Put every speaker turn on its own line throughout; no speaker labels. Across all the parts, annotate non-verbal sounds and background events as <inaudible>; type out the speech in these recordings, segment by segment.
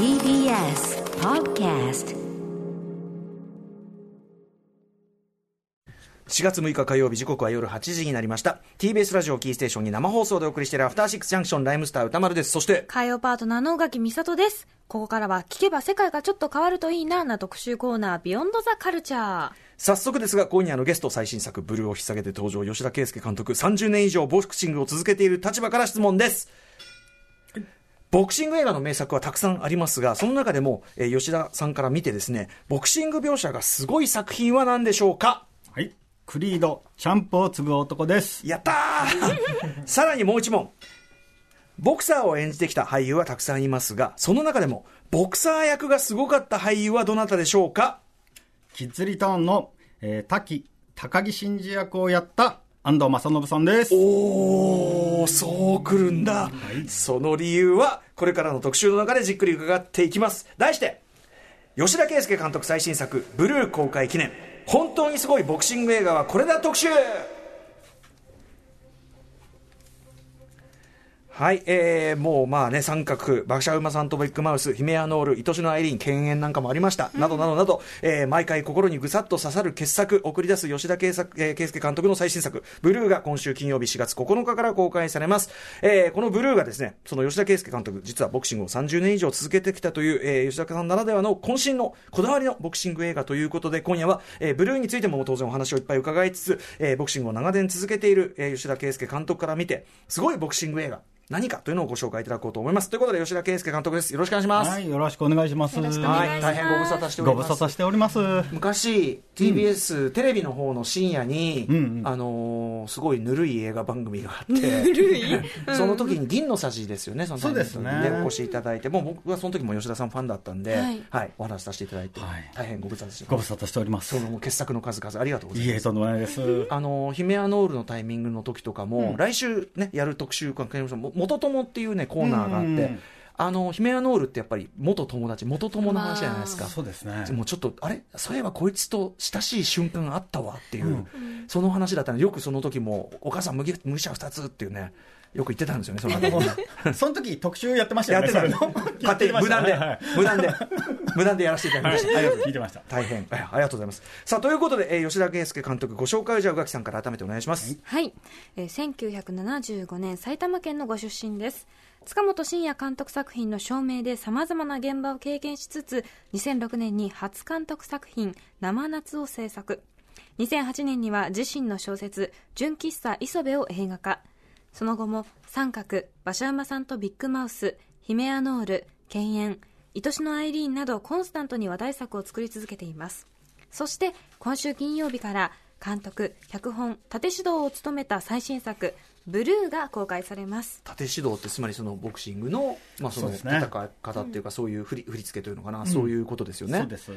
TBS Podcast
4月6日火曜日時刻は夜8時になりました TBS ラジオキーステーションに生放送でお送りしているアフターシックスジャンクションライムスター歌丸ですそして
火曜パートナーの宇垣美里です。ここからは聞けば世界がちょっと変わるといいなな特集コーナービヨンドザカルチャー。
早速ですが今夜のゲスト最新作「ブルー」を引っ提げて登場吉田圭佑監督30年以上ボクシングを続けている立場から質問ですボクシング映画の名作はたくさんありますがその中でも、えー吉田さんから見てですねボクシング描写がすごい作品は何でしょうか？
はい。クリード、チャンプを継ぐ男です。
やったー <laughs> さらにもう一問ボクサーを演じてきた俳優はたくさんいますがその中でもボクサー役がすごかった俳優はどなたでしょうか？
キッズリターンの、えー、滝、高木真嗣役をやった安藤正信さんです。
おー、そう来るんだ、その理由は、これからの特集の中でじっくり伺っていきます。題して、吉田圭佑監督最新作、ブルー公開記念。本当にすごいボクシング映画はこれだ特集はい、えー、もうまあね、三角、バクシャウマさんとビッグマウス、ヒメアノール、愛しのアイリーン、犬猿なんかもありました、などなどなど、えー、毎回心にぐさっと刺さる傑作、送り出す吉田圭作えー圭介監督の最新作、ブルーが今週金曜日4月9日から公開されます。えー、このブルーがですね、その吉田圭介監督、実はボクシングを30年以上続けてきたという、えー、吉田さんならではの渾身のこだわりのボクシング映画ということで、今夜は、えー、ブルーについても当然お話をいっぱい伺いつつ、えー、ボクシングを長年続けている、えー、吉田圭介監督から見て、すごいボクシング映画、何かというのをご紹介いただこうと思います。ということで、吉田圭介監督です。よろしくお願いします。
はい、よろしくお願いします。
よろしくお願いし
はい、
ます
大変ご無沙汰しております。
ご無沙汰しております。
昔 TBS、テレビの方の深夜に、
うんうん
あのーすごいぬるい映画番組があってぬるい、<laughs> その時に銀のさじですよねその
そうですね
お越しいただいてもう僕はその時も吉田さんファンだったんで、は
はいい
お話しさせていただいて、
はい
大変ご無沙汰してます
ご無沙汰しております。
その傑作の数々ありがとうございます
いえ、とんでもないです。
あのヒメアノールのタイミングの時とかも、来週ねやる特集かも元友っていうねコーナーがあって、
うん
あのヒメアノールってやっぱり元友達元友の話じゃないですか、
そうですね。
もうちょっと、あれ？そういえばこいつと親しい瞬間があったわっていう、その話だったので、よくその時も、お母さん麦麦茶2つっていうね、よく言ってたんですよね、その後
その時特集やってました
や
よね。
ってたの勝手に無断で、
はいはい
無断で、無断でやらせていただきました。ありがとうございます
聞いてました。
大変あありがとうございます。さあ、ということで、えー吉田圭佑監督、ご紹介をじゃあ、宇垣さんから改めてお願いします。
はい、えー1975年埼玉県のご出身です塚本慎也監督作品の照明でさまざまな現場を経験しつつ2006年に初監督作品「生夏」を制作2008年には自身の小説「純喫茶磯部」を映画化その後も三角馬車馬さんとビッグマウスヒメアノール犬猿愛しのアイリーンなどコンスタントに話題作を作り続けています。そして今週金曜日から監督、脚本、縦指導を務めた最新作「ブルー」が公開されます。
縦指導って、つまりそのボクシングの、まあ、その
そうですね。
戦い方っていうか、そういう振り振り付けというのかな、そういうことですよね。
そうです。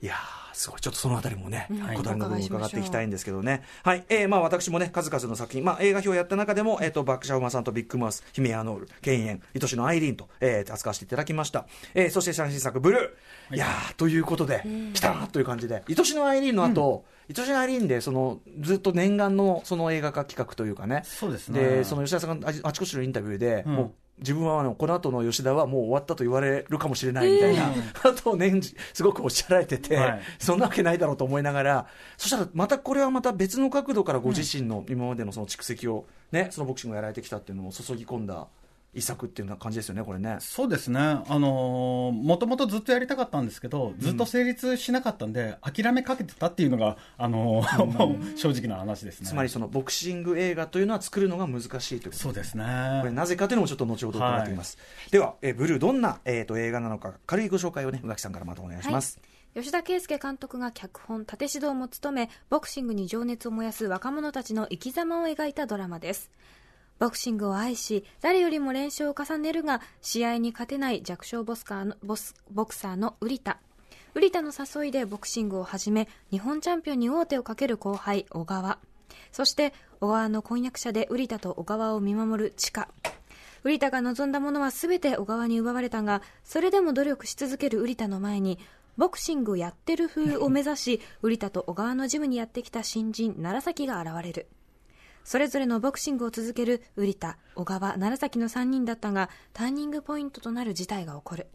いやー、すごい。ちょっとそのあたりもね、
はい
こだわりの部分を伺っていきたいんですけどね。はい。えー、まあ私もね、数々の作品、まあ映画表をやった中でも、えっ、と、バックシャウマさんとビッグマウス、ヒメアノール、ケイエン、愛しのアイリーンと、えー、扱わせていただきました。えー、そして最新作、ブルー。いやー、ということで、来たなという感じで、愛しのアイリーンの後、愛しのアイリーンで、その、ずっと念願のその映画化企画というかね。
そうですね
で、その吉田さんがあちあちこちのインタビューで、
うん
もう、自分はあのこの後の吉田はもう終わったと言われるかもしれないみたいな、<laughs> あとを年次すごくおっしゃられてて、
はい。
そんなわけないだろうと思いながら、そしたらまたこれはまた別の角度からご自身の今までのその蓄積を、ね、そのボクシングをやられてきたっていうのを注ぎ込んだ一作っていうような感じですよね、これね。
そうですね。あのー、もともとずっとやりたかったんですけど、ずっと成立しなかったんで、諦めかけてたっていうのが、あのー正直な話ですね。
つまりそのボクシング映画というのは作るのが難しいということ
そうですね。
これなぜかというのもちょっと後ほど伺っています。では、えーブルーどんな、えー、と映画なのか、軽いご紹介をね、宇垣さんからまたお願いします。
吉田圭佑監督が脚本、縦指導も務め、ボクシングに情熱を燃やす若者たちの生き様を描いたドラマです。ボクシングを愛し、誰よりも練習を重ねるが、試合に勝てない弱小ボスカーのボスボクサーのウリタ。ウリタの誘いでボクシングを始め、日本チャンピオンに王手をかける後輩、小川。そして、小川の婚約者でウリタと小川を見守るチカ。ウリタが望んだものは全て小川に奪われたが、それでも努力し続けるウリタの前に、ボクシングやってる風を目指し、ウリタと小川のジムにやってきた新人、楢崎が現れる。それぞれのボクシングを続けるウリタ、小川、楢崎の3人だったが、ターニングポイントとなる事態が起こる。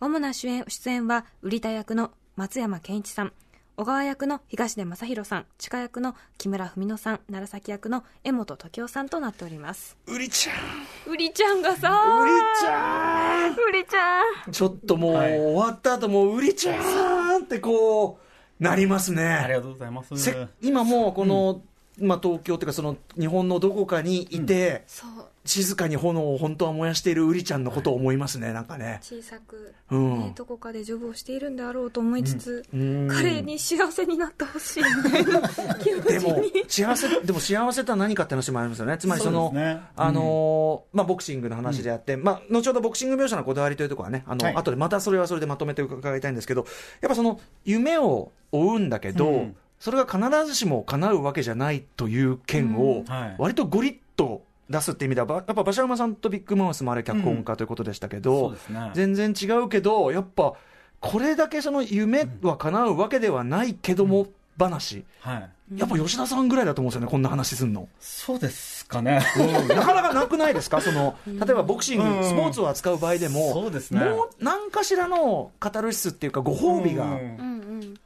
主な主演出演は、売田役の松山ケンイチさん、小川役の東出正宏さん、地下役の木村文乃さん、楢崎役の江本時生さんとなっております。
うりちゃん。
うりちゃんがさ
うりちゃん。
うりちゃん。
ちょっともう、
はい。
終わった後もううりちゃんってこうなりますね。
ありがとうございます。
せ今もうこの、まあ、東京というかその日本のどこかにいて、
そう、
静かに炎を本当は燃やしているうりちゃんのことを思いますね、なんかね。
小さく、
うん。
ね、どこかでジョブをしているんだろうと思いつつ、
うん
彼に幸せになってほしいみたいな気持ち
でも
に。
幸せでも幸せとは何かって話もありますよね、つまりその
ね。
あのーまあ、ボクシングの話であって、まあ、後ほどボクシング描写のこだわりというところはね、あの
はい。
後でまたそれはそれでまとめて伺いたいんですけど、やっぱその夢を追うんだけど、
うん
それが必ずしも叶うわけじゃないという件を、
はい。
割とゴリッと出すって意味では、ばやっぱ馬車馬さんとビッグマウスもあれ脚本家ということでしたけど、全然違うけど、やっぱこれだけその夢は叶うわけではないけども、話。
はい。
やっぱ吉田さんぐらいだと思うんですよね、こんな話すんの。
そうですかね。
なかなかなくないですか？その、例えばボクシング、
うん。
スポーツを扱う場合でも、
そうですね。
もう何かしらのカタルシスっていうか、ご褒美が、
うん。
うんうん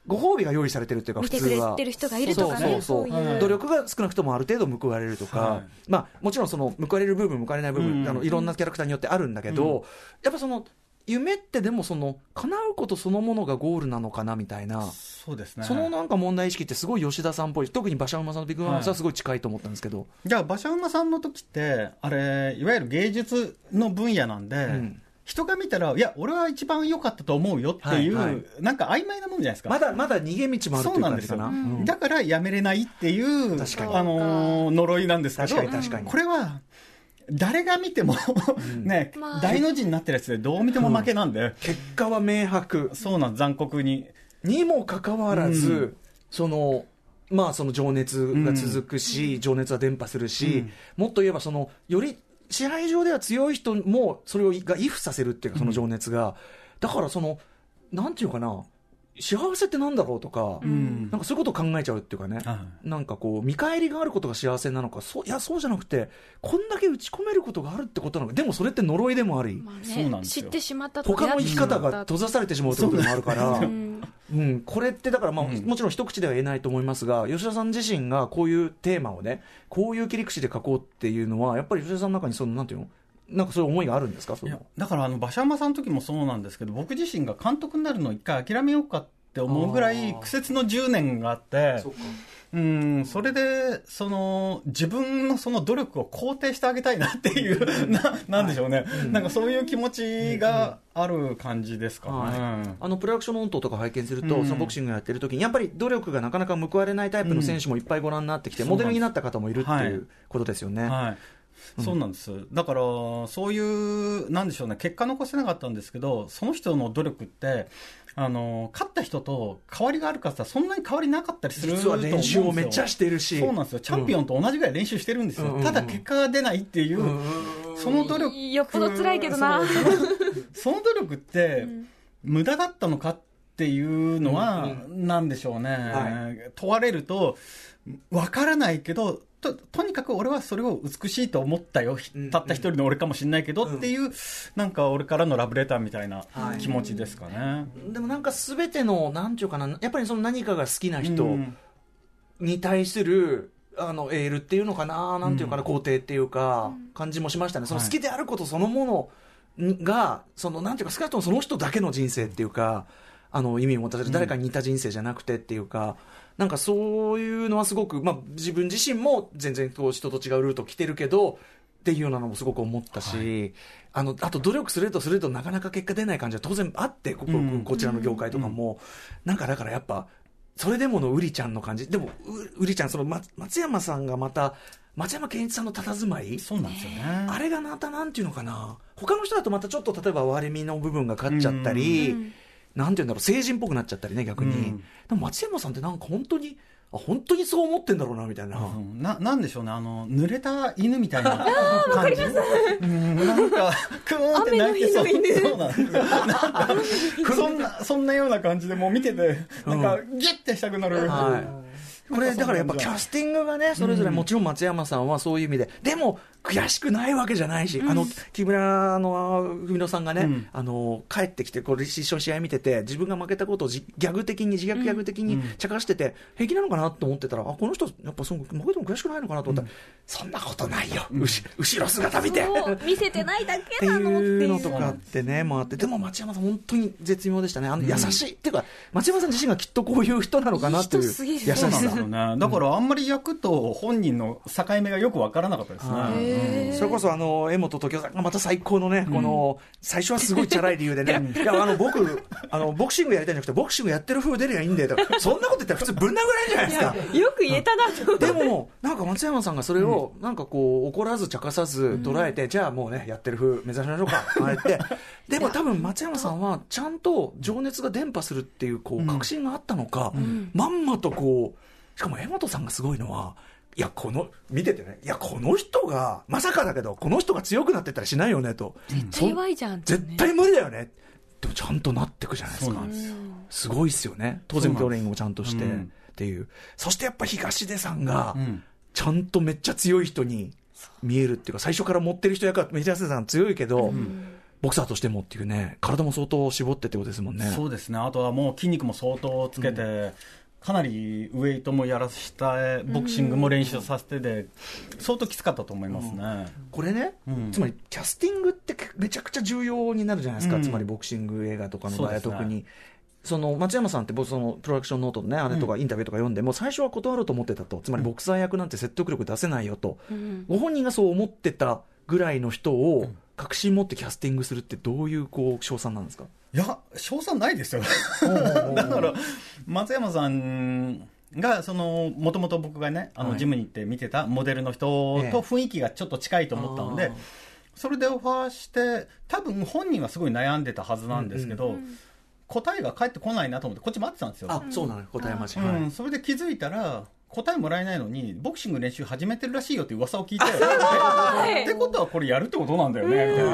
ご褒美が用意されてるっていうか、普通は。
れてる人がいるとかね、
そうそうそう。
そういう。
努力が少なくともある程度報われるとか、
はい。
まあ、もちろんその報われる部分、報われない部分、
うん。
あのいろんなキャラクターによってあるんだけど、やっぱその夢ってでもその叶うことそのものがゴールなのかなみたいな、
そうですね。
そのなんか問題意識ってすごい吉田さんっぽい。特に馬車馬さんのビッグマウスはすごい近いと思ったんですけど、
じゃあ馬車馬さんの時ってあれいわゆる芸術の分野なんで、
ん。
人が見たらいや俺は一番良かったと思うよっていう、
はいはい。
なんか曖昧なもんじゃないですか。
まだまだ逃げ道もあるっていう
そうなんですよ、
感じかな。うん。
だからやめれないっていうあのー呪いなんですけど
確かに確かに。
これは誰が見てもね、
まあ。
大の字になってるやつでどう見ても負けなんで、<laughs>
結果は明白。
そうなん残酷に。
にもかかわらず、
うん。
そのまあその情熱が続くし、情熱は伝播するし、
うん。
もっと言えばそのより支配上では強い人もそれをが畏怖させるっていうかその情熱が、だからそのなんていうかな幸せってなんだろうとか、
うん。
なんかそういうことを考えちゃうっていうかね、
は
なんかこう見返りがあることが幸せなのかそういやそうじゃなくてこんだけ打ち込めることがあるってことなのか。でもそれって呪いでもあり、
まあね
そうなんですよ。
知ってしまったと
他の生き方が閉ざされてしまうってことでもあるから。
うん。
うん、これってだから、まあ
うん。
もちろん一口では言えないと思いますが、吉田さん自身がこういうテーマをね、こういう切り口で書こうっていうのは、やっぱり吉田さんの中にその、なんていうの、なんかそういう思いがあるんですか、そ
いや
の
だからあの馬車馬さんの時もそうなんですけど僕自身が監督になるのを一回諦めようかって思うぐらい苦節の10年があって
そう
んそれでその自分のその努力を肯定してあげたいなっていうななんでしょうね、なんかそういう気持ちがある感じですかね、
はいあのプロダクションの音とか拝見すると、
うん。
そのボクシングやってる時に、やっぱり努力がなかなか報われないタイプの選手もいっぱいご覧になってきて、
うん
モデルになった方もいるって
はい。
いうことですよね。
はい、そうなんです、だから、そういう、なんでしょうね、結果残せなかったんですけど、その人の努力って、あの勝った人と変わりがあるかって言ったら、そんなに変わりなかったりすると
実は
思うんですよ。
練習をめっちゃしてるし、
そうなんですよ、チャンピオンと同じぐらい練習してるんですよ、
うん
ただ結果が出ないっていう、その努力、
よっぽど辛いけどな。
その努力って、無駄だったのかっていうのは、なんでしょうね、
は
問われると、わからないけど、ととにかく俺はそれを美しいと思ったよ、
うん
たった一人の俺かもしれないけど、っていう、なんか俺からのラブレターみたいな
はい。
気持ちですかね。
でもなんかすべての、なんていうかな、やっぱりその何かが好きな人、
うん。
に対するあのエールっていうのかな、なんていうかな、肯定っていうか、感じもしましたね、その
はい。
好きであることそのものが、そのなんていうか、少なくともその人だけの人生っていうか、あの意味を持たせる、誰かに似た人生じゃなくてっていうか、なんかそういうのはすごく、まあ、自分自身も全然こう人と違うルート来てるけど、っていうようなのもすごく思ったし、あのあと努力するとするとなかなか結果出ない感じは当然あって、ここちらの業界とかも、なんかだからやっぱ、それでものうりちゃんの感じ、でもううりちゃん、その松松山さんがまた、松山ケンイチさんの佇まい、
そうなんですよね。
あれがまたなんていうのかな、他の人だとまたちょっと例えば割れ身の部分が勝っちゃったり、
うん
なんていうんだろう、成人っぽくなっちゃったりね、逆に。
うん。
でも松山さんってなんか本当に、あ本当にそう思ってんだろうなみたいな。
うん。ななんでしょうね。あの濡れた犬みたいな <laughs> 感じ。うんなんか <laughs> クーンって泣いてそう。そうなんですよ。なんかそんなそんなような感じでもう見ててなんかギュッてしたくなる、
はい。これだからやっぱキャスティングがね、それぞれもちろん松山さんはそういう意味で、でも悔しくないわけじゃないし、あの木村の文乃さんがね、
うん。
あの帰ってきて、これ一緒に試合見てて、自分が負けたことをじギャグ的に、自虐ギャグ的に茶化してて、平気なのかなと思ってたら、あこの人、やっぱその負けても悔しくないのかなと思ったら、そんなことないよ、うし後ろ姿見て。
見せてないだけなのって
いう。のとかってね、もあって、でも町山さん、本当に絶妙でしたね、あの優しい、っていうか、町山さん自身がきっとこういう人なのかなっていう優しさ。
そうなんですよね。だからあんまり役と本人の境目がよくわからなかったですね。
それこそあの江本時生さんがまた最高のね、この最初はすごいチャラい理由でね、<laughs> いや。あの僕あの、ボクシングやりたいんじゃなくて、ボクシングやってる風出りゃいいんだよとか、<laughs> そんなこと言ったら普通ぶん殴られるじゃないですか。
よく言えたなと
でも、なんか松山さんがそれを、なんかこう、怒らず、茶化さず捉えて、じゃあもうね、やってる風目指しましょうか、<laughs> ああやって、でも多分松山さんは、ちゃんと情熱が伝播するっていう、こう、確信があったのか、まんまとこう、しかも江本さんがすごいのは、いや、この、見ててね、いや、この人が、まさかだけど、この人が強くなってったらしないよね、と。
絶対弱いじゃんね
絶対無理だよね。でもちゃんとなっていくじゃないですか
すよ。
すごいっすよね。当然トレーニングもちゃんとして、
うん
っていう。そしてやっぱ東出さんが、
うん
ちゃんとめっちゃ強い人に見えるっていうか、最初から持ってる人やから、東出さん強いけど、ボクサーとしてもっていうね、体も相当絞ってってことですもんね。
そうですね。あとはもう筋肉も相当つけて、かなりウエイトもやらせたボクシングも練習させてで、相当きつかったと思いますね。
これね、
うん。
つまりキャスティングってめちゃくちゃ重要になるじゃないですか、
うん。
つまりボクシング映画とかの場合は特に。その松山さんって僕そのプロダクションノートのねあれとかインタビューとか読んでも最初は断ろうと思ってたと。つまりボクサー役なんて説得力出せないよと、ご本人がそう思ってたぐらいの人を確信持ってキャスティングするってどういうこう賞賛なんですか？
いや、賞賛ないですよ。だから、松山さんが、その、もともと僕がね、あの、
はい。
ジムに行って見てたモデルの人
ええ。
と雰囲気がちょっと近いと思ったので、それでオファーして、多分本人はすごい悩んでたはずなんですけど、答えが返ってこないなと思って、こっち待ってたんですよ。
あそうなの答えまし、
うん、
はい。
それで気づいたら、答えもらえないのに、ボクシング練習始めてるらしいよって噂を聞いて、え <laughs> ってことはこれやるってことなんだよね、みたいな。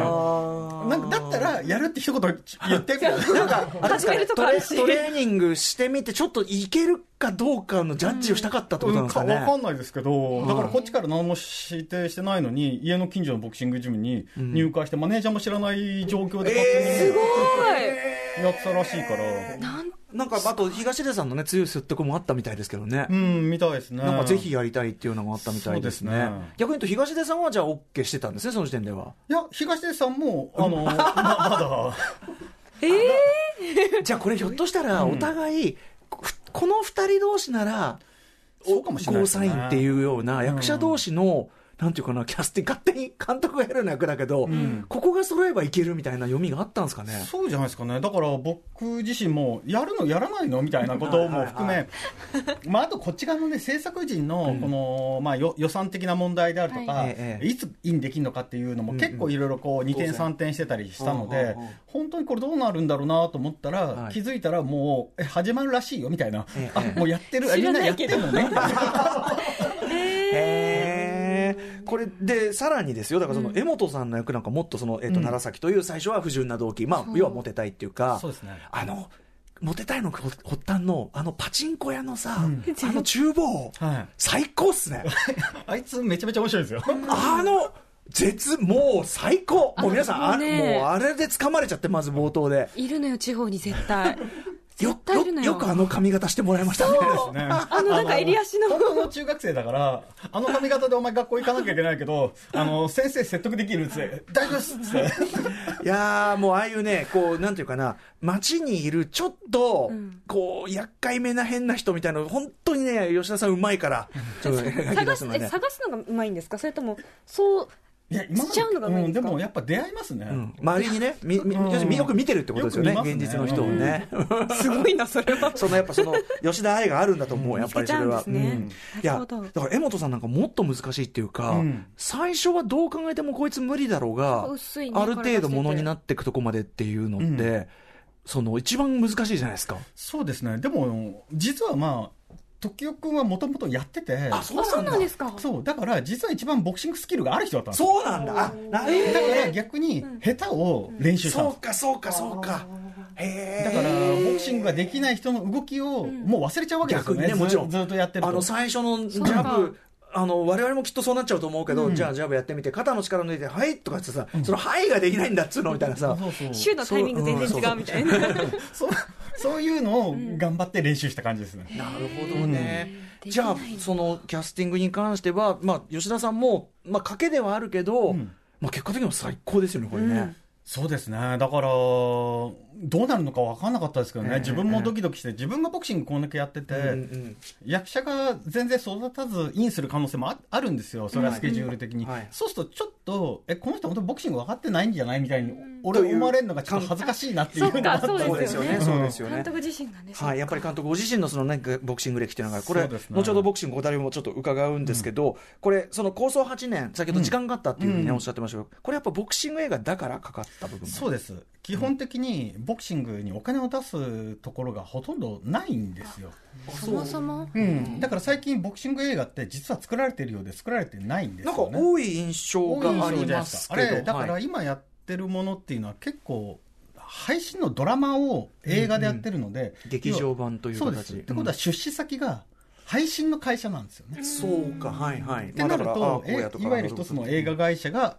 なんかだったら、やるって一言言って、みたいな。
なんか、あれですか
始めるとこ
トレ <laughs> トレーニングしてみて、ちょっといけるかどうかのジャッジをしたかったってことなんですかね。
わかんないですけど、だからこっちから何も指定してないのに、家の近所のボクシングジムに入会して、マネージャーも知らない状況で勝手にやってたらしいから、
なん
なんか、あと、東出さんのね、強い説得もあったみたいですけどね。
うん、みたいですね。
なんかぜひやりたいっていうのがあったみたいですね。
すね
逆に言うと、東出さんはじゃあ OK してたんですね、その時点では。
いや、東出さんも、あの、ままだ、<laughs>
じゃあこれひょっとしたら、お互い、ここの二人同士なら、
そうかもしれない
ゴーサインっていうような役者同士の、なんていうかな、キャスティング、勝手に <laughs> 監督がやるような役だけど、
ん。
ここが揃えばいけるみたいな読みがあったんですかね。
そうじゃないですかね。だから僕自身も、やるのやらないのみたいなことも含
はいは
め、まああとこっち側のね、制作陣の、この、まあよ予算的な問題であるとか、
はいええ。
いつインできるのかっていうのも結構いろいろこう2点3点してたりしたので
うんうんうん、
本当にこれどうなるんだろうなと思ったら、
はい。
気づいたらもう、え、始まるらしいよみたいな。
ええ。
あ、<laughs> もうやってる、あみんなやってるのね。<laughs>
これでさらにですよ、だからその江本さんの役なんかもっとその、えっと
うん。
楢崎という最初は不純な動機、まあ、要はモテたいっていうか、
そうですね。
あのモテたいの発端のあのパチンコ屋のさ、
ん。
あの厨房、
はい。
最高っすね。<laughs>
あいつめちゃめちゃ面白いですよ。
あの絶もう最高。もう皆さんあ
ね。
もうあれで掴まれちゃってまず冒頭で。
いるのよ地方に絶対 <laughs>
よ
絶対いるのよ。
よよくあの髪型してもらいましたね。
ね
あのなんか襟足の。
本当の中学生だから、あの髪型でお前学校行かなきゃいけないけど、あの、先生説得できるっつって、大丈夫っすって。
いやーもうああいうねこうなんていうかな街にいるちょっと、
うん
こう厄介めな変な人みたいなの本当にね吉田さんうまいからちょっと描き
探す探すのがうまいんですか？それともそう
いや、今ま
しちゃうのがうん
うん、
で
もやっぱ出会いますね。
うん。周りにねみみ
うん。
要するによく見てるってことですよね
よく見ます
実の人をね、<laughs>
すごいなそれは。<laughs>
そのやっぱその吉田愛があるんだと思う、やっぱりそれは。
見つけちゃうんですね。
いや、
なるほど。
だから江本さんなんかもっと難しいっていうか、
うん。
最初はどう考えてもこいつ無理だろうが、
薄いね
ある程度ものになっていくとこまでっていうのって、
うん。
その一番難しいじゃないですか。
そうですね。でも、実はまあ、時代君はもともとやってて、
あ、そうなん。
ですか
そう、だから実は一番ボクシングスキルがある人だったんです。
そうなんだ。あ、なるほど
だから逆に下手を練習したんです。
そうか、そうか、そうか。へ
だから、ボクシングが
で
きない人の動きをもう忘れちゃうわけですよね。
逆にね、もちろん。
ずずっとやってる。
あの、最初のジャブ、あの我々もきっとそうなっちゃうと思うけど、
うん
じゃあジャブやってみて肩の力抜いて「はい」とかってさ、その「はい」ができないんだっつうのみたいなさ
週のタイミング全然違うみたいな。
そうそういうのを頑張って練習した感じですね、
なるほどね、
うん。
じゃあそのキャスティングに関しては、まあ、吉田さんも、まあ、賭けではあるけど、
うん。
まあ、結果的にも最高ですよねこれね、
うん
そうですね。だからどうなるのか分かんなかったですけどね、
ええ
自分もドキドキして自分がボクシングこんだけやってて、
うんうん
役者が全然育たずインする可能性もああるんですよ。それはスケジュール的に、
はい。
そうするとちょっとえこの人本当にボクシング分かってないんじゃないみたいに、
と
俺思われるのがちょっと恥ずかしいなっていう。
そっか、そう
そうですよね、そうですよね。
監。督自身がね。
はい、やっぱり監督ご自身のその、ね、ボクシング歴っていうのが、これ、
ね。
後ほどボクシングお二人もちょっと伺うんですけど、これ、その構想8年、先ほど時間があったっていうふうにね、
うん。
おっしゃってましたけど、これやっぱボクシング映画だからかかった部分
そうです。基本的にボクシングにお金を出すところがほとんどないんですよ、
そもそも？
うん、だから最近ボクシング映画って実は作られてるようで作られてないんです
なんか
よね
多い印象がありますけど、
あれだから
はい
今やってるものっていうのは結構配信のドラマを映画でやってるので、
劇場版という
そうで
形
す。ってことは出資先が配信の会社なんですよね、
そうか、はいはい。
ってなる
まあだから
と
あ、荒野とか。
えいわゆる一つの映画会社が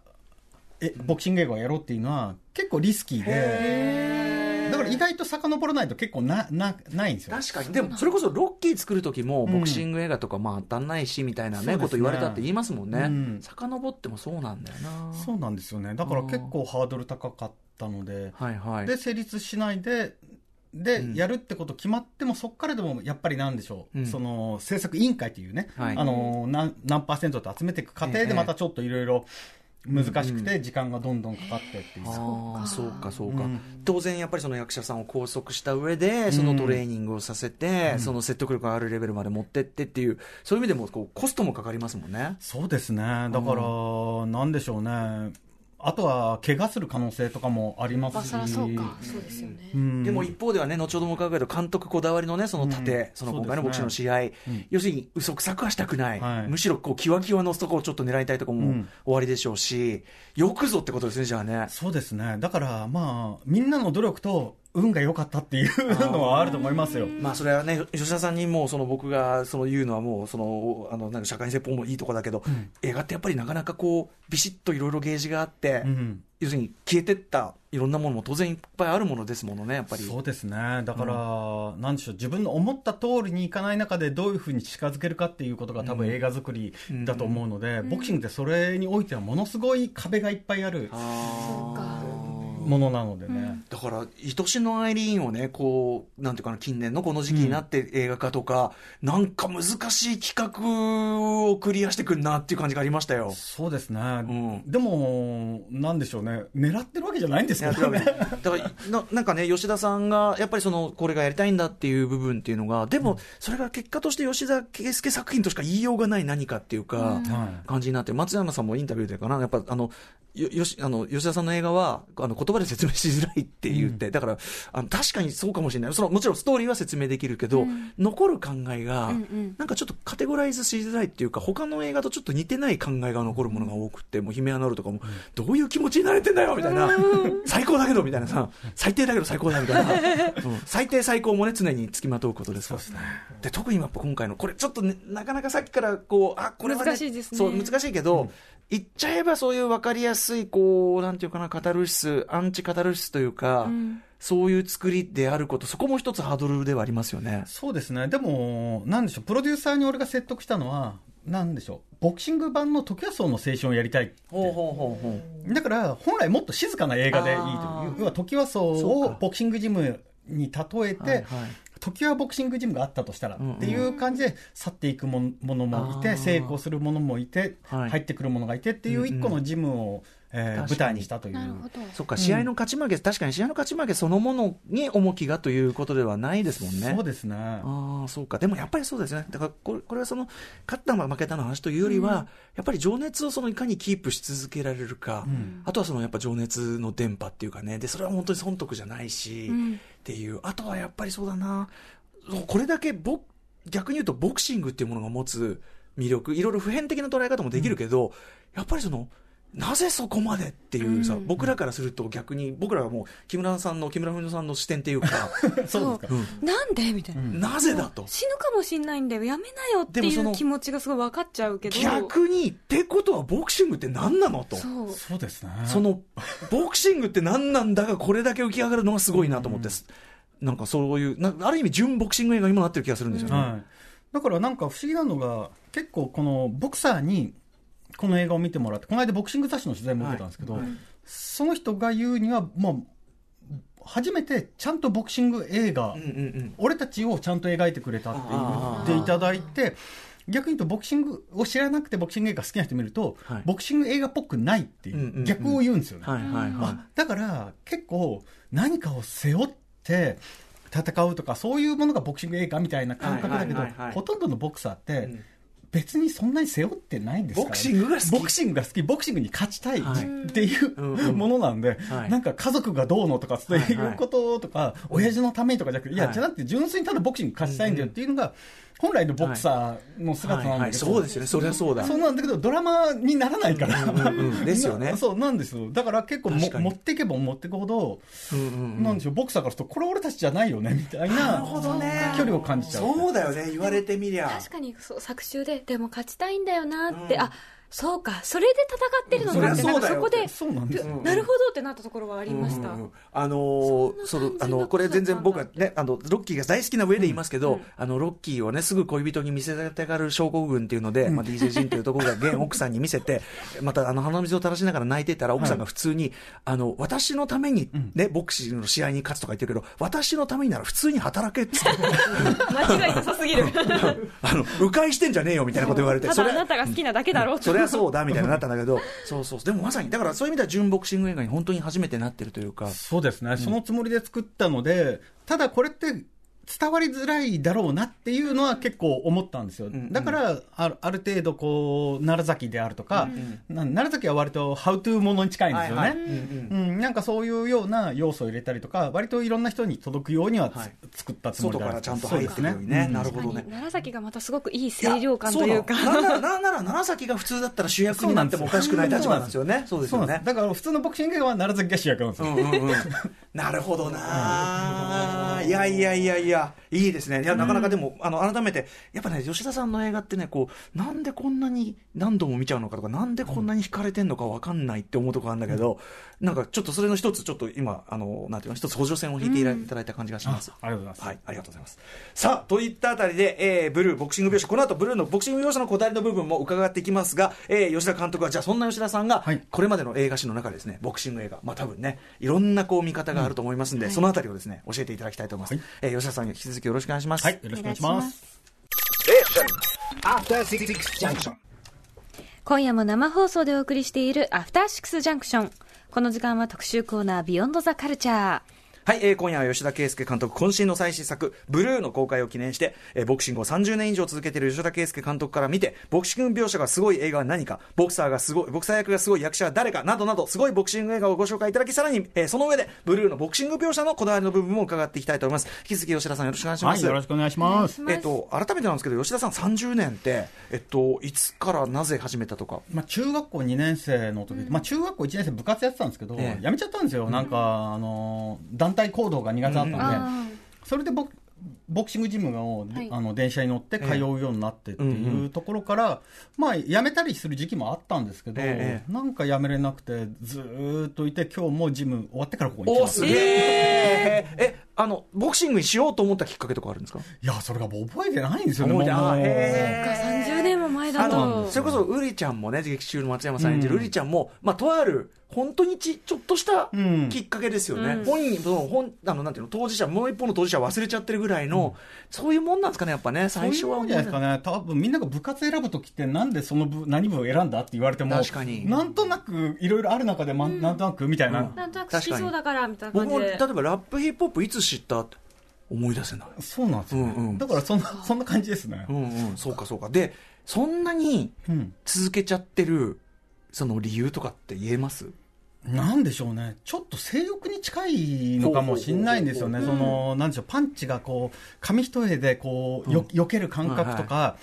えボクシング映画をやろうっていうのは結構リスキーでだから意外と遡らないと結構ななないんですよ。
確かに、でもそれこそロッキー作る時も、
うん。
ボクシング映画とか、まあ当たんないしみたいなね、
そうですね。
こと言われたって言いますもんね、
うん。
遡ってもそうなんだよな。
そうなんですよね。だから結構ハードル高かったので
はいはい。
で成立しないでで、
うん。
やるってこと決まってもそこからでもやっぱりなんでしょう、
うん。
その制作委員会というね、
はい。
あの何何パーセントと集めていく過程
ええ。
でまたちょっといろいろ難しくて時間がどんどんかかってっていう、
ああそうか。そうか、
うん。
当然やっぱりその役者さんを拘束した上でそのトレーニングをさせて、
うん。
その説得力があるレベルまで持ってってっていうそういう意味でもこうコストもかかりますもんね。
そうですね。だから、なんでしょうねあとは怪我する可能性とかもありま
あ、
すし。
そりゃそうか。そうですよね。
うん。
でも一方ではね、後ほども伺うけど、監督こだわりのね、その盾、
うん
その今回のボクシングの試合、
うん
要するに嘘くさくはしたくない、
はい。
むしろこう、キワキワのところをちょっと狙いたいところも
うん。
終わりでしょうし、よくぞってことですね、じゃあね。
そうですね。だからまあみんなの努力と運が良かったっていうのはあると思いますよ。
まあそれはね、吉田さんにもうその僕がその言うのはもうそのあのなんか社会説法もいいとこだけど、
ん。
映画ってやっぱりなかなかこうビシッといろいろゲージがあって、
うん
要するに消えてったいろんなものも当然いっぱいあるものですものね、やっぱり。
そうですね。だから、なんでしょう自分の思った通りにいかない中でどういうふうに近づけるかっていうことが多分映画作りだと思うので、ボクシングってそれにおいてはものすごい壁がいっぱいある。
そうか
ものなのでね、
だから、愛しのアイリーンをね、こう、なんていうかな、近年のこの時期になって映画化とか、なんか難しい企画をクリアしてくんなっていう感じがありましたよ。
そうですね、
ん。
でもなんでしょうね。狙ってるわけじゃないんですけどね <laughs>
だからななんかね、吉田さんが、やっぱりその、これがやりたいんだっていう部分っていうのが、でも、それが結果として吉田圭介作品としか言いようがない何かっていうか、
はい。
感じになって、松山さんもインタビューでかな、やっぱあの、よよしあの吉田さんの映画はあの言葉で説明しづらいって言って、だからあの確かにそうかもしれない。そのもちろんストーリーは説明できるけど、残る考えが、
うんうん。
なんかちょっとカテゴライズしづらいっていうか他の映画とちょっと似てない考えが残るものが多くて、もうヒメアナルとかも、どういう気持ちになれてんだよみたいな、最高だけどみたいなさ最低だけど最高だみたいな、うん。最 <laughs> 低最高もね常につきまとうことですからで特にやっぱ今回のこれちょっと、ね、なかなかさっきからこうあこれは、ね、
難しいですね。
そう難しいけど、言っちゃえばそういう分かりやすいこうなんていうかなカタルシスアンチカタルシスというか、
ん。
そういう作りであることそこも一つハードルではありますよね。
そうですね。でもなんでしょう。プロデューサーに俺が説得したのはなんでしょう。ボクシング版の時はその青春をやりたいって。
ほうほうほうほう。
だから本来もっと静かな映画でいいという。要は時はそう
そうか。
をボクシングジムに例えて、
はいはい
時はボクシングジムがあったとしたらっていう感じで去っていくものもいて成功するものもいて
はい。
入ってくるものがいてっていう一個のジムを、えー舞台にしたという。
なるほど。
そっか試合の勝ち負け、確かに試合の勝ち負けそのものに重きがということではないですもんね。
そうですね。
ああ、そうか。でもやっぱりそうですね。だからこれ、これはその、勝った負けたの話というよりは、やっぱり情熱をそのいかにキープし続けられるか、
ん。
あとはそのやっぱ情熱の電波っていうかね、で、それは本当に損得じゃないし、
うん。
っていう、あとはやっぱりそうだな、これだけボ、逆に言うとボクシングっていうものが持つ魅力、いろいろ普遍的な捉え方もできるけど、やっぱりその、なぜそこまでっていうさ、
うん
僕らからすると逆に、僕らはもう木村さんの、木村文乃さんの視点っていうか、
そうですか。
なんで？みたいな、
うん
なぜだと？
死ぬかもしんないんだよやめなよっていう気持ちがすごい分かっちゃうけど
逆に、ってことはボクシングって何なのと。
そう
そうですね。
その、ボクシングって何なんだが、これだけ浮き上がるのがすごいなと思って、なんかそういう、なある意味純ボクシング映画にもなってる気がするんですよね。
はい。だからなんか不思議なのが、結構このボクサーにこの映画を見てもらって、この間ボクシング雑誌の取材も受けたんですけど、
はい。
その人が言うには、もう、初めてちゃんとボクシング映画、
うんうんうん。
俺たちをちゃんと描いてくれたって言っていただいて、逆に言うとボクシングを知らなくてボクシング映画好きな人見ると、
はい。
ボクシング映画っぽくないっていう、
うんうんうん。
逆を言うんですよね。
はいはいは
あだから結構何かを背負って戦うとかそういうものがボクシング映画みたいな感覚だけど、
はいはいはいはい。
ほとんどのボクサーって、
ん
別にそんなに背負ってないんですから、
ボクシングが好き。
ボクシングが好き。ボクシングに勝ちたい
はい。
っていう
うんうん
ものなん。で、
はい
なんか家族がどうのとかそう
はいはい。
いうこととか、親父のためにとかじゃなくて、い。や、
はい
じゃなくて純粋にただボクシング勝ちたいんだよっていうのが、本来のボクサーの姿なんだけど、
そうですよね、そりゃそうだ。
そうなんだけど、ドラマにならないから。
うんうんですよね。
な <laughs> そうなんですよ。だから結構も持っていけば持っていくほど、
うんうんうん。
なんでしょう、ボクサーからすると、これ俺たちじゃないよね、みたいな
なるほどね。
距離を感じちゃう。
そうだよね、言われてみりゃ。
確かにそう作中ででも勝ちたいんだよなって、
うん。
あそうかそれで戦ってるのかって
う
ん。かそこで
そうなんですよ。
なるほどってなったところはありました、
うんうんうん。あのーそ
の
のあのこれ全然僕はねあのロッキーが大好きな上で言いますけど、
うん。
あのロッキーをねすぐ恋人に見せたがる症候群っていうので、まあ DJ ジンというところが現奥さんに見せて <laughs> またあの鼻水を垂らしながら泣いてたら奥さんが普通に、あの私のためにね、ボクシングの試合に勝つとか言ってるけど私のためになら普通に働けっつって。<laughs>
間違いなさすぎる。<laughs>
あの迂回してんじゃねえよみたいなこと言われて
た
それ
だあなたが好きなだけだろうと。
そりゃそうだみたいになったんだけど <laughs> そうそう。でもまさにだからそういう意味では純ボクシング映画に本当に初めてなってるというか。
そうですね、そのつもりで作ったので、ただこれって、伝わりづらいだろうなっていうのは結構思ったんですよ。
ん
だから、あるある程度、こう、奈良崎であるとか、な奈良崎は割とハウトゥーものに近いんですよね。
はいはい。うんうん。
うん、なんかそういうような要素を入れたりとか、割といろんな人に届くようにはつ、
はい。
作ったつもりである。
外からちゃんと入ってくるようにね。なるほどね。
楢崎がまたすごくいい清涼感というか。
やそうなんなら、なんなら、長崎が普通だったら主役になってもおかしくない立場なんですよね。そうですよね。
だから普通のボクシングは奈良崎が主役なんですよ。
うんうんうん、なるほどな、いやいやいやいや、いいですね。いや、なかなかでも、あの、改めて、やっぱね、吉田さんの映画ってね、こう、なんでこんなに何度も見ちゃうのかとか、なんでこんなに惹かれてんのかわかんないって思うとこあるんだけど、なんかちょっとそれの一つ、ちょっと今、あの、なんていうの、一つ補助線を引いていただいた感じがします。
ありがとうございます。
はい、ありがとうございます。さあ、といったあたりで、えー、ブルーボクシング描写、この後ブルーのボクシング描写のこだわりの部分も伺っていきますが、えー、吉田監督は、じゃあそんな吉田さんが、
はい
これまでの映画史の中でですね、ボクシング映画、まあ多分ね、いろんなこう見方があると思いますんで、そのあたりをですね、教えていただきたいと思います。
はい
えー吉田さん、引き続きよろしくお願いします。
はい、よろしくお願いします。
今夜も生放送でお送りしているアフターシックスジャンクションこの時間は特集コーナービヨンドザカルチャー
はい、えー今夜は吉田圭佑監督渾身の最新作「ブルー」の公開を記念して、えーボクシングを30年以上続けている吉田圭佑監督から見てボクシング描写がすごい映画は何かボクサーがすごいボクサー役がすごい役者は誰かなどなどすごいボクシング映画をご紹介いただきさらに、えーその上でブルーのボクシング描写のこだわりの部分も伺っていきたいと思います。引き続き吉田さんよろしくお願いします、
はい、よろしくお願いします。
えっと、改めてなんですけど吉田さん30年って、えっと、いつからなぜ始めたとか？
まあ、中学校2年生の時、まあ、中学校1年生部活やってたんですけど、
ええ。
やめちゃったんですよ、なんか、あの団体行動が苦手だったんで、
あ
それでボクボクシングジムを、
はい。
あの電車に乗って通うようになってっていうところから、まあ、辞めたりする時期もあったんですけど、
ええ。
なんか辞めれなくて、ずーっといて、今日もジム終わってからここに来
お
ました。
ええあのボクシングにしようと思ったきっかけとかあるんですか？
や、それがもう覚えてないんですよね、もう。
へ
ー。そっか30年も前だと。
それこそウリちゃんもね劇中の松山さん演じる
うん。
ウリちゃんも、まあ、とある本当にちちょっとした
うん。
きっかけですよね、
うん。
本人その本あのなんていうの当事者もう一方の当事者忘れちゃってるぐらいの、そういうもんなんですかねやっぱね最初は。
そういうもんじゃないですかね、多分みんなが部活選ぶときって、なんでその部何部を選んだって言われても、
確かに。
なんとなくいろいろある中で、まなんとなくみたいな、
なんとなく好きそうだからみたいな
僕も例えばラップヒップホップいつ知ったって思い出せない。
そうなんですよ、ね。
うんうん。
だからそんな <laughs> そんな感じですね。
う。んうんそうかそうか。でそんなに
うん。
続けちゃってるその理由とかって言えます？
なんでしょうね、ちょっと性欲に近いのかもしれないんですよね、そのなんでしょう、パンチがこう紙一重でこうよ、避ける感覚とか、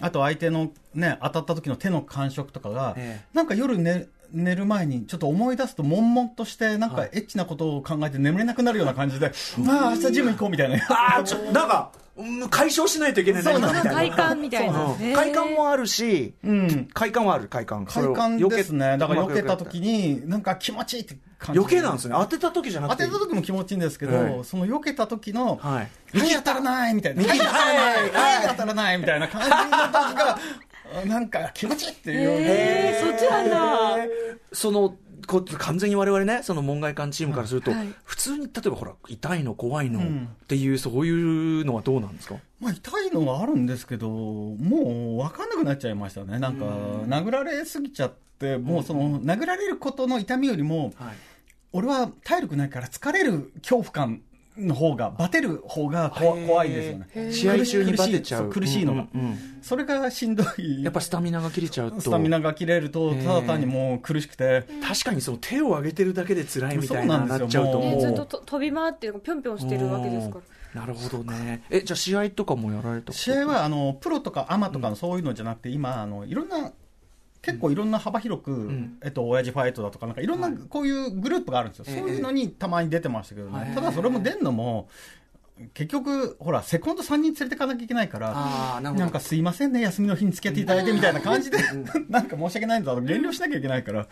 あと相手の、ね、当たった時の手の感触とかが、
ええ。
なんか夜寝寝る前にちょっと思い出すと悶々としてなんかエッチなことを考えて眠れなくなるような感じで、<laughs> まあ明日ジム行こうみたいな。
ああちょなんかうん解消しないといけない
そうなん
何かみたいな。
快感みたいな。
うん快感もあるし、
うん。
快感はある快感。
快感ですね。だから避けた時になんか気持ちいいって感じ。
余計なんですね。当てた時じゃなくて
当てた時も気持ちいいんですけど、
はい。
その避けた時の、
はい
右当たらないみたいな。
右
右当たらない右当たらないみたい。な感じの時がなんか気持ちい。い。ってい。う、
えー、そっちなんだ。
えーそのこ完全に我々ねその門外漢チームからすると、
はい。
普通に例えばほら痛いの怖いの
うん。
っていう、そういうのはどうなんですか？
まあ、痛いのはあるんですけどもう分かんなくなっちゃいましたね。なんか殴られすぎちゃってもうその殴られることの痛みよりも
はい。
俺は体力ないから疲れる恐怖感の方がバテる方が怖怖いんですよね。
試合中にバテちゃう
苦しいのが、
うんうんうん。
それがしんどい。
やっぱスタミナが切れちゃうと。
スタミナが切れるとただ単にもう苦しくて。
確かにその手を上げてるだけで辛いみたいな
そうなんですよ。
なっちゃうと。
ね、
もう。
ずっとと飛び回ってぴょんぴょんしてるわけですから。
なるほどね。えじゃあ試合とかもやられた
試合はあのプロとかアマとかのそういうのじゃなくて今あのいろんな結構いろんな幅広く、
ん
えっと、親父ファイトだとか、なんかいろんなこういうグループがあるんですよ。
ええ
そういうのにたまに出てましたけどね。
へえ
ただそれも出んのも、結局、ほら、セコンド3人連れてかなきゃいけないから、
な
なんかすいませんね、休みの日に付き合っていただいてみたいな感じで、<laughs> なんか申し訳ないんだと減量しなきゃいけないから、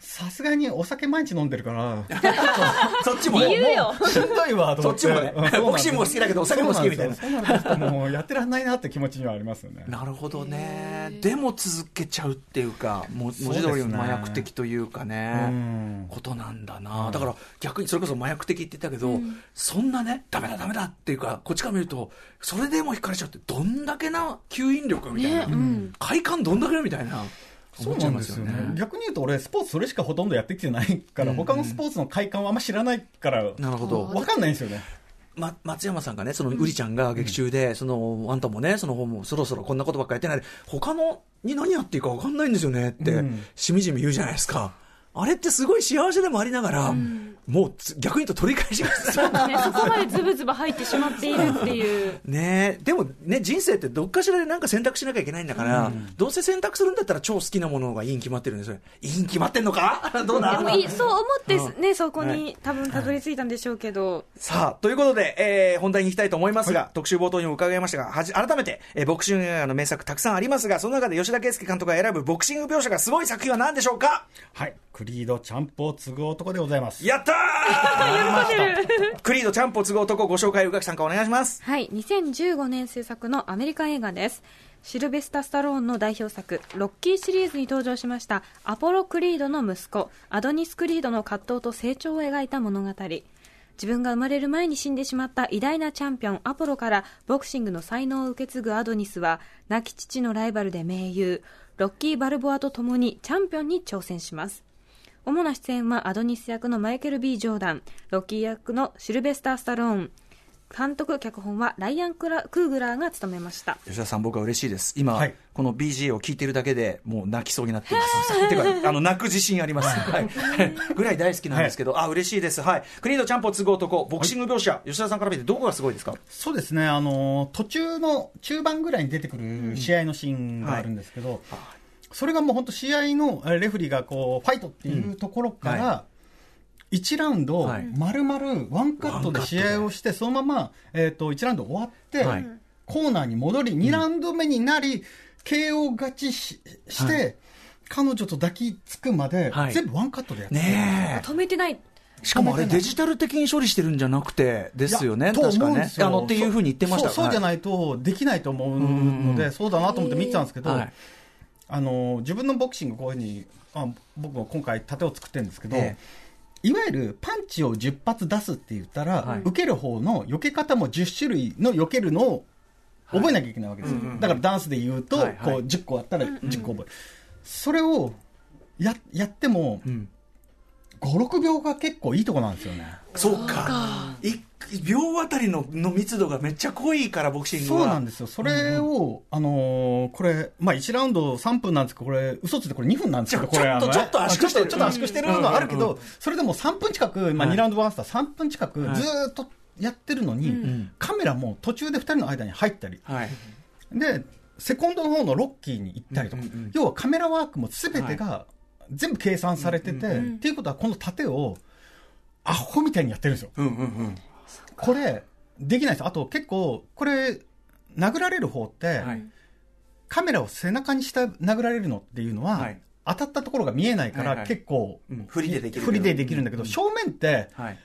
さすがにお酒毎日飲んでるから、<laughs>
そっちもね。
言うよ
しんどいわと思って。
そっちもね。ボクシングも好きだけどお酒も好きみたいな。
もうやってらんないなって気持ちにはありますよね。
なるほどね。でも続けちゃうっていうかも文字通りの麻薬的というかね
うん。
ことなんだな、だから逆にそれこそ麻薬的って言ったけど、そんなねダメだダメだっていうかこっちから見るとそれでも引かれちゃうってどんだけな吸引力みたいな、
ねうん
快感どんだけみたいな
そう
思っちゃ
ないんですよ
ますよね
ね。逆に言うと俺、スポーツそれしかほとんどやってきてないから、他のスポーツの快感はあんま知らないから、
なるほど
わかんないんですよね。
ま、松山さんがね、そのウリちゃんが劇中で、そのあんたもね、そのもうそろそろこんなことばっかやってないで、他のに何やっていいか分かんないんですよねって、
うん
しみじみ言うじゃないですか。あれってすごい幸せでもありながら、もうつ逆に言うと取り返しが
ね、そこまでズブズブ入ってしまっているっていう。<laughs>
ね。えでもね、人生ってどっかしらでなんか選択しなきゃいけないんだから、どうせ選択するんだったら超好きなものがいいに決まってるんですよ。いいに決まってんのか？<laughs> どう
で
だ
もいい <laughs> そう思ってね、そこ
は
に多分たどり着いたんでしょうけど。
さあ、ということで、えー本題に行きたいと思いますが、特集冒頭にも伺いましたが、はじ改めて、えーボクシング映画の名作たくさんありますが、その中で吉田圭佑監督が選ぶボクシング描写がすごい作品は何でしょうか？
はい。クリード、チャンプを継ぐ男でございます。
やったー <laughs> クリード、チャンプを継ぐ男、ご紹介、宇垣さんからお願いします。
はい、2015年制作のアメリカ映画です。シルベスタ・スタローンの代表作、ロッキーシリーズに登場しました、アポロ・クリードの息子、アドニス・クリードの葛藤と成長を描いた物語。自分が生まれる前に死んでしまった偉大なチャンピオン、アポロからボクシングの才能を受け継ぐアドニスは、亡き父のライバルで盟友、ロッキー・バルボアと共にチャンピオンに挑戦します。主な出演はアドニス役のマイケル・ B・ ジョーダン、ロッキー役のシルベスター・スタローン、監督、脚本はライアン・クラクーグラーが務めました。
吉田さん、僕は嬉しいです。今、
はい
この BG を聞いてるだけでもう泣きそうになっています。てか、あの、泣く自信あります。はい。ぐらい大好きなんですけど、あ、嬉しいです。はい。クリード、チャンプを継ぐ男、ボクシング描写、吉田さんから見てどこがすごいですか？
そうですね、あの、途中の中盤ぐらいに出てくる試合のシーンがあるんですけど、それがもう本当試合のえレフェリーがこう、ファイトっていうところか
うん。
ら、1ラウンド
はい。
丸々ワンカットで試合をして、そのまま、えっと1ラウンド終わって
はい、
コーナーに戻り、2ラウンド目になり、KO 勝ちしして、彼女と抱きつくまで
はい、
全部ワンカットでやってる
ねえ。
止めてない。
しかもあれデジタル的に処理してるんじゃなくてですよね、確かね。
思うんです。よ。
あのっていうふうに言ってました。
そうそうじゃ
い。
ないとできないと思うので、そうだなと思って見てたんですけど、
はい
あの自分のボクシングこういうふうにあ僕も今回盾を作ってるんですけど、
え
いわゆるパンチを10発出すって言ったら、
はい。
受ける方の避け方も10種類の避けるのを覚えなきゃいけないわけですよ、だからダンスで言うと、
はいはい。
こう10個あったら10個覚える、それをややっても
うん
56秒が結構いいとこなんですよね。
そうか。い秒あたりのの密度がめっちゃ濃いから、ボクシングは。
そうなんですよ。それを、あのーこれ、まあ1ラウンド3分なんですけど、これ、嘘ついてこれ2分なんですけど、
ちょ
これ、あの
ちょっとちょっと圧縮してる。
ちょっとちょっと圧縮してるのはあるけ
うんうん
ど、それでも3分近く、まあ
はい。
2ラウンドワンスター3分近くずっとやってるのに、
ん。
カメラも途中で2人の間に入ったり、
はい。
で、セコンドの方のロッキーに行ったりとか。
うんうんうん、
要はカメラワークも全てが、全部計算されてて、っていうことはこの盾をアホみたいにやってるんですよ。これ、できないです。あと結構、これ、殴られる方って、
はい。
カメラを背中にした殴られるのっていうのは、
はい。
当たったところが見えないから、
はいはい。
結構、
うん。振りでできる
振りでできるんだけど、
うん
正面って、
はい。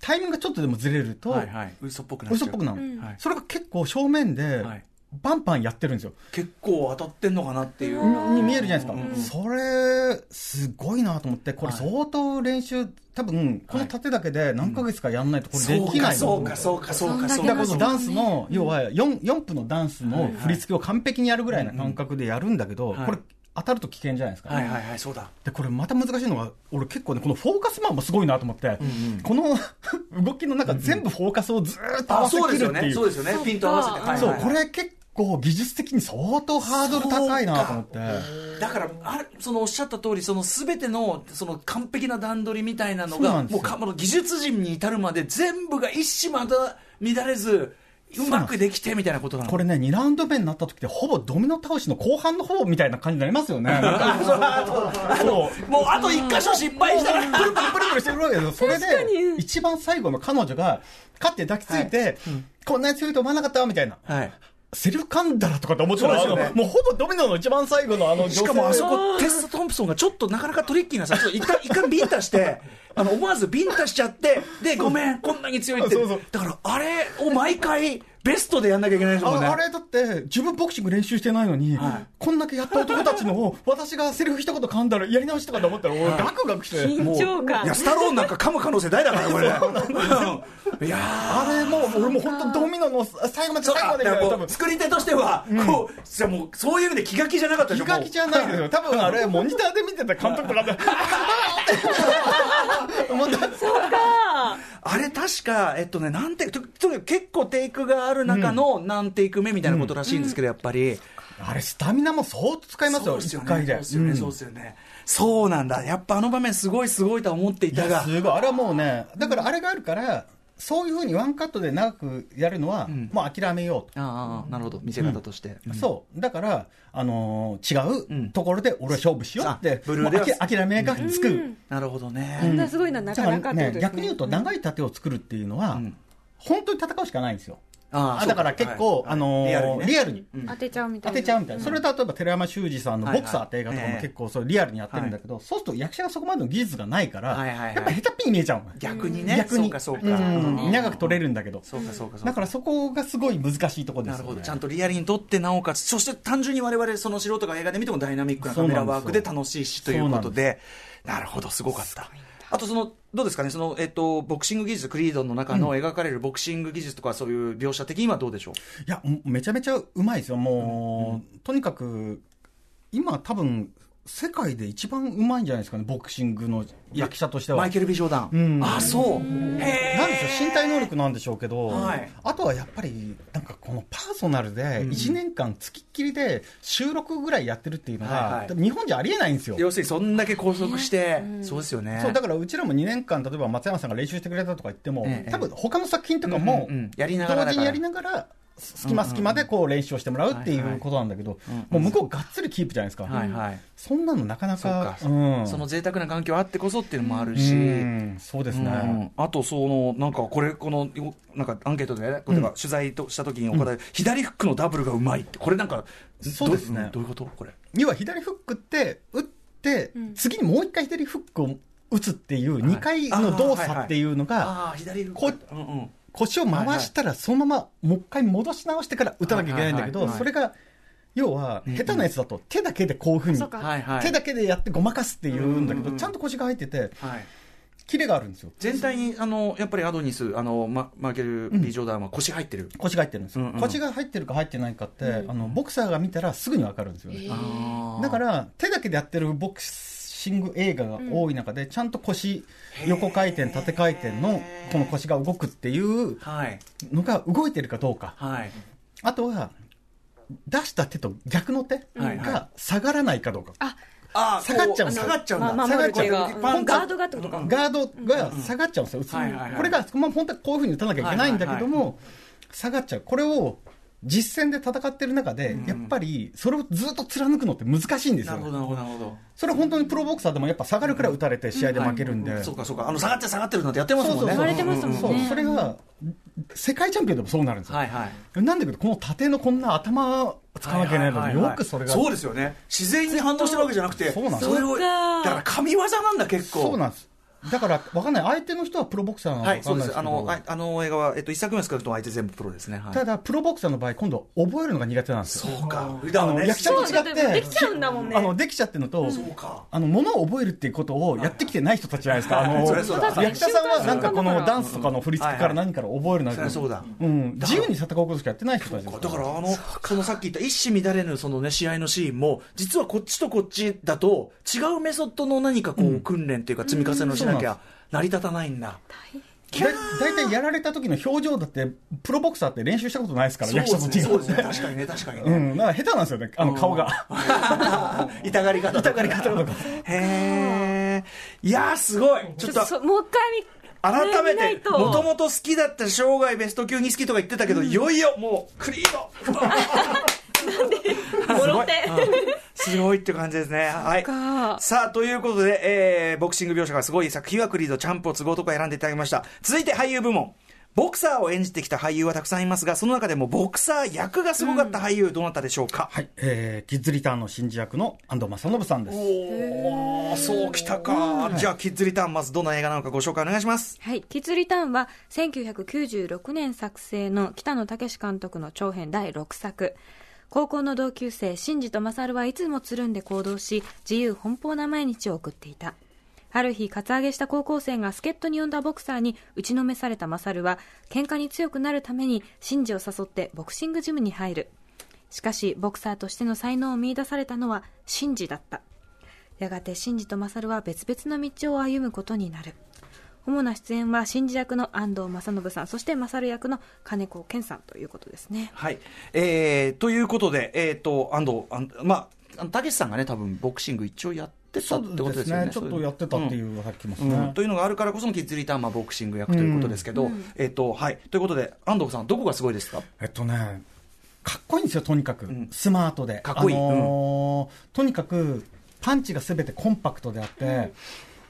タイミングがちょっとでもずれると、
はいはい。嘘っぽくなっちゃう。
嘘っぽくなる、
うん
はい。
それが結構正面で、
はい
バンバンやってるんですよ。
結構当たってんのかなっていう。
に見えるじゃないですか、
うん
それ、すごいなと思って、これ、
はい
相当練習、多分この盾だけで何ヶ月かやんないと、これできない
かそうかそうかそうか
そ
そうか。
だからこのダンスの、
うん。
要は 4, 4分のダンスの振り付けを完璧にやるぐらいな感覚でやるんだけど、
はい
これ、当たると危険じゃないですか、
はいはいはいそうだ。
でこれまた難しいのが、俺結構ね、このフォーカスマンもすごいなと思って、この <laughs> 動きの中、全部フォーカスをずーっと合
あ
わせ
そうですよ
きるっていう。
ね。そうですよね。ピント合わせて。はい。
そうこれ結構技術的に相当ハードル高いなと思って。
だからあれそのおっしゃった通りその全てのその完璧な段取りみたいなのがもうか技術陣に至るまで全部が一糸また乱れずうまくできてみたいなことなの。
これね、2ラウンド目になった時って、ほぼドミノ倒しの後半の方みたいな感じになりますよね。<laughs> なんか。そう。
もうあと一箇所失敗したら。<laughs>
プルプルプルプルしてるわけですよ。それで、一番最後の彼女が、勝って抱きついて、こんなに強いと思わなかったわみたいな。
はい
セルフカンダラとかって思ってたら、
ね。
もうほぼドミノの一番最後のあの
しかもあそこテスト・トンプソンがちょっとなかなかトリッキーなさちょっと一回 <laughs> 一回ビンタしてあの思わずビンタしちゃってでごめんこんなに強いって。<laughs>
そうそう。
だからあれを毎回ベストでやんなきゃいけないですもんね。
ああれだって、自分ボクシング練習してないのに、
はい。
こんだけやった男たちのを、私がセリフ一言噛んだらやり直しとかと思ったら、俺ガクガクして。
緊張感。
いやスタローンなんか噛む可能性大だからこれう。ん。いやー。
あれもう、俺も本当ドミノの最後まで
そう
最後まで多分。
う作り手としては、こうじゃあもうそういう意味で気が気じゃなかったでしょ
気が気じゃないですよ。多分あれ、モニターで見てた監督とかで、<laughs> 思った
あれ確か、えっとね、なんて、ととにかく結構テイクがある中の何テイク目みたいなことらしいんですけど、やっぱり。
あれ、スタミナも相当使いますよ、
そうですよね。
一回で。
そうですよね、
うん
そうですよね。そうなんだ。やっぱあの場面すごいすごいとは思ってい
い
たが。
やすごい。あれはもうね、だからあれがあるから、そういうふうにワンカットで長くやるのは、
ん
もう諦めようと。
ああ、なるほど。見せ方として。うん
そう。だから、あの違うところで俺は勝負しようって、
あブルーで
諦めがつく。
なるほど
あん
ね。
なすごいのはなかなかね
逆に言うと、長い盾を作るっていうのは、
うん
本当に戦うしかないんですよ。
あ
あだから結構、あのー
リアルにね。
リアルに。
うん
当てちゃうみたいな。
当てちゃうみたいな、それ例えば寺山修司さんのボクサーって映画とかも結構そうリアルにやってるんだけど、そうすると役者がそこまでの技術がないから、
はいはいはい。
やっぱ下手っぴに見えちゃうの
逆にね。
逆に。
そうかそうか。
長く撮れるんだけど、
そうかそうかそうか。
だからそこがすごい難しいところですよね。
なるほど、ちゃんとリアルに撮って、なおかつ、そして単純に我々、その素人が映画で見てもダイナミックなカメラワークで楽しいしということで、なるほど、すごかった。あとその、どうですかね、その、えっと、ボクシング技術、クリードの中の描かれるボクシング技術とか、そういう描写的にはどうでしょう？
いや、もうめちゃめちゃうまいですよ。もう、とにかく、今多分、世界で一番うまいんじゃないですかね、ボクシングの役者としては。
マイケル・ビジョーダン。
うん
あ、そう。へ
なんでしょう身体能力なんでしょうけど、
はい
あとはやっぱり、なんかこのパーソナルで、1年間つきっきりで収録ぐらいやってるっていうのが、
はいはい
多分日本じゃありえないんですよ。
要するに、そんだけ拘束して、そうですよね。
そうだからうちらも2年間、例えば松山さんが練習してくれたとか言っても、
ええ
多分他の作品とかも、
うんうんうんやりながらだから
同時にやりながら、隙間隙間でこう練習をしてもらうっていうことなんだけど、もう向こうがっつりキープじゃないですか。
はいはい。
そんなのなかな
か
か、うん。
その贅沢な環境あってこそっていうのもある
う
し、
ん。そうですね。
うん。あとそのなんかこれこのよなんかアンケートでね、例えば取材とした時に行われる、左フックのダブルがうまいってこれなんか
そうですね。
どどういうことこれ？
要は左フックって、打って、次にもう一回左フックを打つっていう2回の動作っていうのが、
ああ左フッ
こ
クうんうん
腰を回したらそのままもう一回戻し直してから打たなきゃいけないんだけど、それが、要は、下手なやつだと手だけでこういうふうに手だけでやってごまかすっていうんだけど、ちゃんと腰が入ってて、
はい。
キレがあるんですよ。
全体にあのやっぱりアドニスあのママーケル・ビー・ジョーダンは腰入ってる、
腰が入ってるんですよ。腰が入ってるか入ってないかって、あの、ボクサーが見たらすぐにわかるんですよね。だから手だけでやってるボクシング映画が多い中で、ちゃんと腰横回転縦回転のこの腰が動くっていう
はい。
のが動いてるかどうか。
はい。
あとは出した手と逆の手
はいはい。
が下がらないかどうか、
あ
あー
下がっちゃうんですよ。
こ下がっちゃうんだ、
まあ
下がっちゃう。
ガードがってことか。
うん。
ガードが下がっちゃうんですよ、
はいはいはい。
これが、まあ、本当はこういうふうに打たなきゃいけないんだけども、下がっちゃう。これを実戦で戦ってる中で、やっぱりそれをずっと貫くのって難しいんですよ、
なるほどなるほどなるほど。
それは本当にプロボクサーでもやっぱ下がるくらい打たれて試合で負けるんで、
そうかそうか。あの下がって下がってるなんてやってますもんね。
言われてますもんね。
そうそれが世界チャンピオンでもそうなるんですよ、
はいはい。
なんだけどこの縦のこんな頭を使わなきゃいけないのによくそれが
そうですよね。自然に反応してるわけじゃなくて
そうなんです
それをだから神業なんだ結構。
そうなんですだから分かんない。相手の人はプロボクサーなのか
はい、
分か
んで。
ないですすけど、
あの、ああの映画は、えっと、一作目少なくとも相手全部プロですね。はい、
ただプロボクサーの場合今度覚えるのが苦手なんですよ。
そうか。
あの役者と違
そうだ
って
できちゃうんだもんね。
あのできちゃってるのと、
そうか。
あの物を覚えるっていうことをやってきてない人たちじゃないですか、あの役者さんはなんかこのダンスとかの振り付けから何から覚えるなんて、
そうだ。
うん、自由に戦うことしかやってない人たちです。
だから、あの、そのさっき言った一糸乱れぬそのね、試合のシーンも、実はこっちとこっちだと、違うメソッドの何かこう、訓練っていうか積み重ねをしなきゃ成り立たないんだ。
だ大体やられた時の表情だってプロボクサーって練習したことないですから役者と違
そうですね。確かにね、確かにね。
うん、だから下手なんですよね。あの顔が、<laughs>
痛がり方とか。
痛がり方とか。
へえ。いやー、すごい。ちょっと、
そもう一回見
改めて、もと。もと好きだった生涯ベスト級に好きとか言ってたけど、いよいよもう、クリード
戻って
すごいって感じですね。はい。
か
さあ、ということで、えー、ボクシング描写がすごい作品はクリード、チャンプを都合とか選んでいただきました。続いて俳優部門。ボクサーを演じてきた俳優はたくさんいますが、その中でもボクサー役がすごかった俳優、どなたでしょうか、
はい、えー、キッズリターンの新次役の安藤正信さんです
おー、そうきたか。じゃあ、キッズリターン、まずどんな映画なのかご紹介お願いします。
はい。キッズリターンは1996年作成の北野武監督の長編第6作。高校の同級生、シンジとマサルはいつもつるんで行動し、自由奔放な毎日を送っていた。ある日、カツアゲした高校生が助っ人に呼んだボクサーに打ちのめされたマサルは、喧嘩に強くなるためにシンジを誘ってボクシングジムに入る。しかし、ボクサーとしての才能を見出されたのはシンジだった。やがてシンジとマサルは別々の道を歩むことになる。主な出演は新次役の安藤正信さんそしてマサル役の金子健さんということですね。
はい。えー、ということで、えっ、と、安藤、あんまあ、たけしさんがね、多分ボクシング一応やってたってことですよね。
ちょっとやってたっていううさっきます
うん。
ね、
というのがあるからこそのキッズリターン、まあ、ボクシング役ということですけど、えっ、と、はい。ということで、安藤さん、どこがすごいですか？
えっとねかっこいいんですよとにかく、
ん。
スマートで。
かっこいい。
あのーとにかくパンチがすべてコンパクトであって、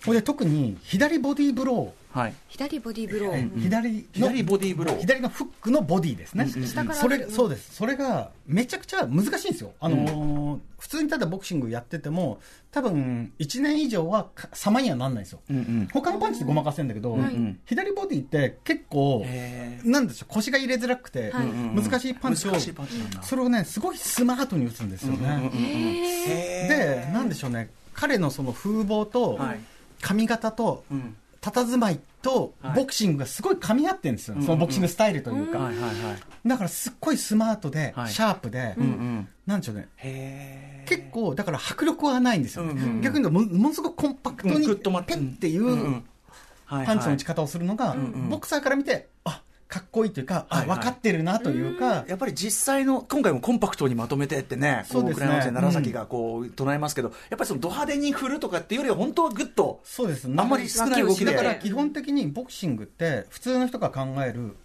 これで特に左ボディーブロ
はい。
左ボディーブロ
ー、
ー、
左の
左ボディーブロー。
左のフックのボディですね、
下から
それそうです。それがめちゃくちゃ難しいんですよ、あのー普通にただボクシングやってても多分1年以上はか様にはなんないんですよ、
うんうん。
他のパンチってごまかせるんだけど、
ん
左ボディって結構
へ
なんでしょう腰が入れづらくて、
はい。
難しいパンチをそれをねすごいスマートに打つんですよね、
へ
でなんでしょうね。彼のその風貌と
はい
髪型と
うん。
佇まいと
はい。
ボクシングがすごい噛み合ってるんですよ、そのボクシングスタイルというか、
はいはいはい。
だからすっごいスマートで、
はい。
シャープで、
うんうん。
なんでしょうね結構だから迫力はないんですよね、
うんうんうん。
逆に言うともものすごくコンパクト
うん
にペンってい
ん
うパンチの打ち方をするのが、
ん。
ボクサーから見てあかっこいいというか、
はいはい。
あ分かってるなというか、
やっぱり実際の、今回もコンパクトにまとめてってね、こ
そうですね。
楢崎がこう唱えますけど、やっぱりそのド派手に振るとかっていうよりは、本当はぐっと、
そうです。
あんまり少ない動きで。
だから基本的にボクシングって普通の人が考える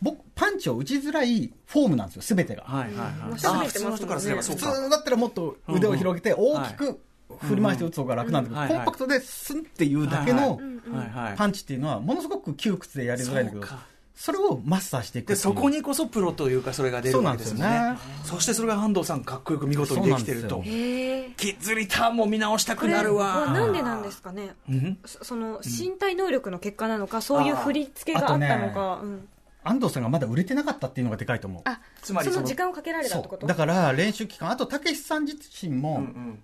ボパンチを打ちづらいフォームなんですよ全てが、
はいはいはい。普通の人からすればそう
普
か。
通だったらもっと腕を広げて大きく振り回して打つ方が楽なんだけど、
うん。
コンパクトでスンっていうだけの
はいはい。
パンチっていうのはものすごく窮屈でやりづらいんだけど
そうか
それをマスターしていくって
で、そこにこそプロというか、それが出るわけですよね。
そ
してそれが安藤さん、かっこよく見事にできてると。キッズリターンも見直したくなる
は
わ。
なんでなんですかね？
うん。
そその身体能力の結果なのかそういう振り付けがあったのか。うん。
安藤さんがまだ売れてなかったっていうのがでかいと思う。
あそ
つまりその
の時間をかけられたってこと？
だから練習期間あとたけしさん自身も、
うん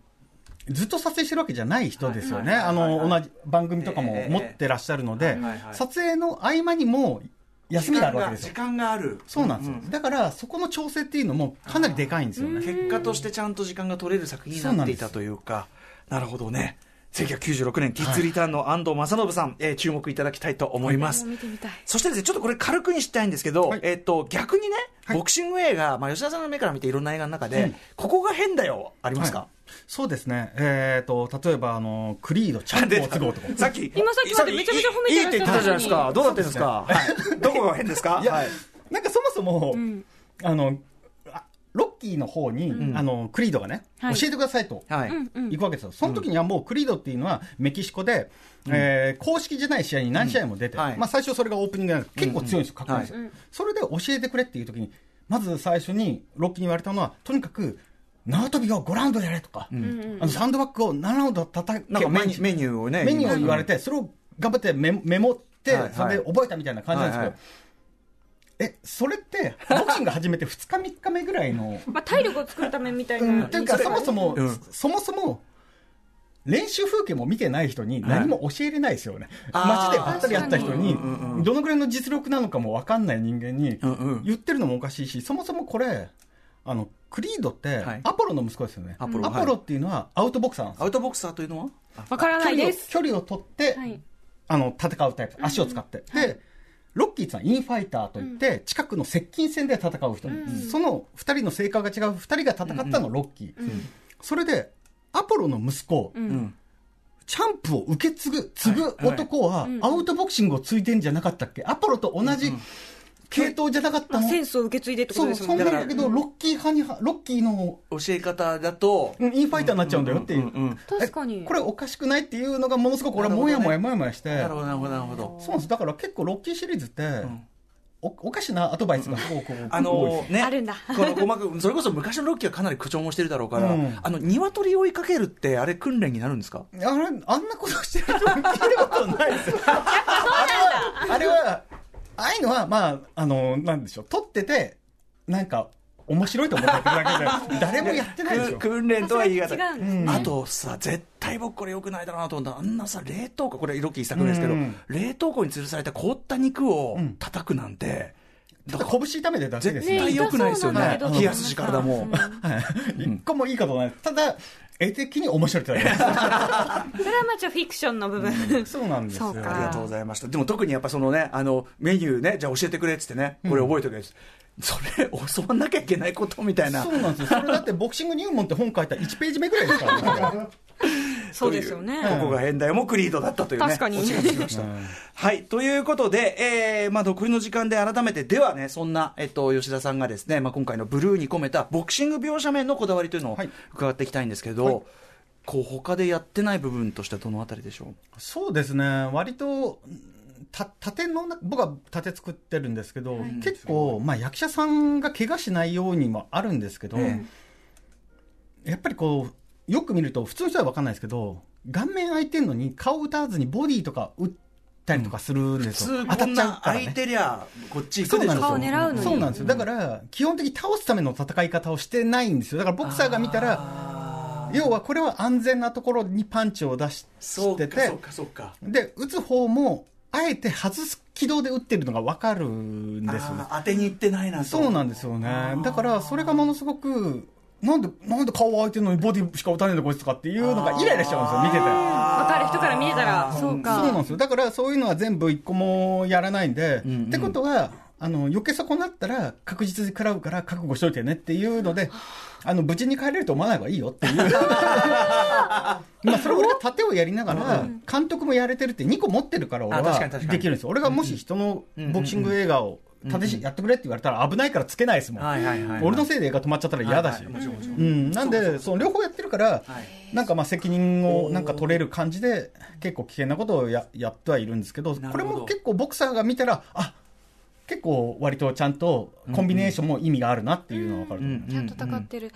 ずっと撮影してるわけじゃない人ですよね、あの同じ番組とかも持ってらっしゃるので、撮影の合間にも休みがあるわけです
時
よ。
間がある。
そうなんですよ、だからそこの調整っていうのもかなりでかいんですよね。
結果としてちゃんと時間が取れる作品になっていたというか、なるほどね。1996年、キッズリターンの安藤正信さん、えー注目いただきたいと思います。そしてですね、ちょっとこれ軽くにしたいんですけど、
はい。
えっと、逆にね、
はい。
ボクシング映画、まあ、吉田さんの目から見ていろんな映画の中で、
うん。
ここが変だよ、ありますか、
はい。そうですね、えー、と例えばあのクリード、チャンプを継ごうと。か。<laughs>
さっき、
今さっきまでめちゃめちゃ褒めて
いいいいって言ってたじゃないですか。どうなってるんですか、はい。どこが変ですか？
いや、
はい。
なんかそもそも、
ん。
あのキーの方に、あの、クリードがね、
はい。
教えてくださいと。
はい。
うんうん。
行くわけですよ。その時にはもうクリードっていうのはメキシコで、えー公式じゃない試合に何試合も出て、
うん。はい。
まあ最初それがオープニングなんで結構強いんですよ、かっこい。いん。ですよ、
はい
それで教えてくれっていう時に、まず最初にロッキーに言われたのは、とにかく縄跳びを5ラウンドやれとか、あのサンドバッグを7ラウンド叩け
なんかメニュー。
毎日
メニューをね。
メニューを言われて、それを頑張ってメメモって、
はい。はい。
それで覚えたみたいな感じなんですけど、
はい
え、それって、<laughs> ボクシング始めて2日3日目ぐらいの、<laughs>
まあ、体力を作るためみたい
うん、いうか、そもそも、
うん
そもそも、練習風景も見てない人に何も教えれないですよね。
あー
街でばったり会った人にどのぐらいの実力なのかも分かんない人間に言ってるのもおかしいし、そもそもこれ、あの、クリードって
はい、
アポロの息子ですよね。
アポロ
アポロっていうのはアウトボクサーなんですよ
アウトボクサーというのは？
わからないです。
距離を距離を取って、
はい。
あの、戦うタイプ。足を使って。で、ロッキーさん、インファイターといって、近くの接近戦で戦う人。その二人の性格が違う二人が戦ったのロッキー。それで、アポロの息子、
うん。
チャンプを受け継ぐ、継ぐ男は、アウトボクシングを継いでんじゃなかったっけ？アポロと同じ系統じゃなかったの？
まあ、センスを受け継いでってこ
そう、
とですもんね。
そうなんだけど、ロッキー派に、ロッキーの
教え方だと、
うんインファイターになっちゃうんだよっていう。
うんうん
確かに。
えこれおかしくないっていうのがものすごく俺はもやもやもやもやして。
なるほど、なるほど、なるほど。
そうなんです。だから結構ロッキーシリーズって、おおかしなアドバイスがすごく
あのね、
あるんだ
この鼓膜、それこそ昔のロッキーはかなり口調もしてるだろうから、
うん
あの、鶏を追いかけるって、あれ訓練になるんですか？
あれ、あんなことしてる人聞いたことないですよ。あれは、あああいうのは、まあ、あの、なんでしょう、撮ってて、なんか、面白いと思ってるだけで、誰もやってないでしょ。
く訓練とは言い難い。
ね。
あとさ、絶対僕これ良くないだろうなと思ったら、あんなさ、冷凍庫、これロッキー一作目ですけど、
うん
冷凍庫に吊るされた凍った肉を
ん
叩くなんて、
ただ拳痛めてるだけですよ。
絶対良くないですよね
ね痛そうなんだけ。ど
冷やすし体も。
一個もいいことない。ただ、絵的に面白いってだけ
それはまあちょっとフィクションの部分。
です。そうなんですよ。
ありがとうございました。でも特にやっぱそのね、あの、メニューね、じゃあ教えてくれっつってね、これ覚えておけです。それ、教わんなきゃいけないことみたいな。
そうなんですよ。それだってボクシング入門って本書いた1ページ目ぐらいですからね。<laughs> <laughs>
そうですよね。
ここが変態もクリードだったというね。
確かに。
はい。ということで、えー、まあ、残りの時間で改めて、ではね、そんな、えっと、吉田さんがですね、まあ、今回のブルーに込めたボクシング描写面のこだわりというのを
はい
伺っていきたいんですけど、
はい
こう、他でやってない部分としてはどのあたりでしょう？
そうですね、割と、た盾のな、僕は盾作ってるんですけど、結構、まあ役者さんが怪我しないようにもあるんですけど、
え
やっぱりこう、よく見ると、普通の人は分かんないですけど、顔面開いてんのに顔打たずにボディとか打ったりとかするんで
普
すよ。
通、
当たっちゃう
こんな
からね。
空いてりゃ、こっち行くでしょ
そうなんですよ。
顔狙うのに
そうなんですよ。だから、基本的に倒すための戦い方をしてないんですよ。だからボクサーが見たら、要はこれは安全なところにパンチを出ししてて
そうか、そう、か、そうか。
で、打つ方も、あえて外す軌道で打ってるのが分かるんですよ
当てに行ってないなと
そうなんですよね。だから、それがものすごく、なんで、なんで顔開いてるのにボディしか打たねえんだこいつとかっていうのがイライラしちゃうんですよ、見てて。
わかる人から見えたら、そう
そう
か。
なんですよ。だから、そういうのは全部一個もやらないんで、
んうん
ってことは、あの、余計そこになったら確実に食らうから覚悟しといてねっていうので、あの、無事に帰れると思わない方がいいよっていう。<laughs> まあ、それ俺が盾をやりながら、監督もやれてるって2個持ってるから俺はできるんですよ。俺がもし人のボクシング映画を盾しやってくれって言われたら危ないからつけないですもん。
はいはいはいはい。
俺のせいで映画止まっちゃったら嫌だし。なんで、その両方やってるから、
はい。
なんかまあ責任をなんか取れる感じで、結構危険なことをややってはいるんですけど、これも結構ボクサーが見たら、あ結構割とちゃんとコンビネーションも意味があるなっていうのが分かると思う。
ちゃんと戦ってる。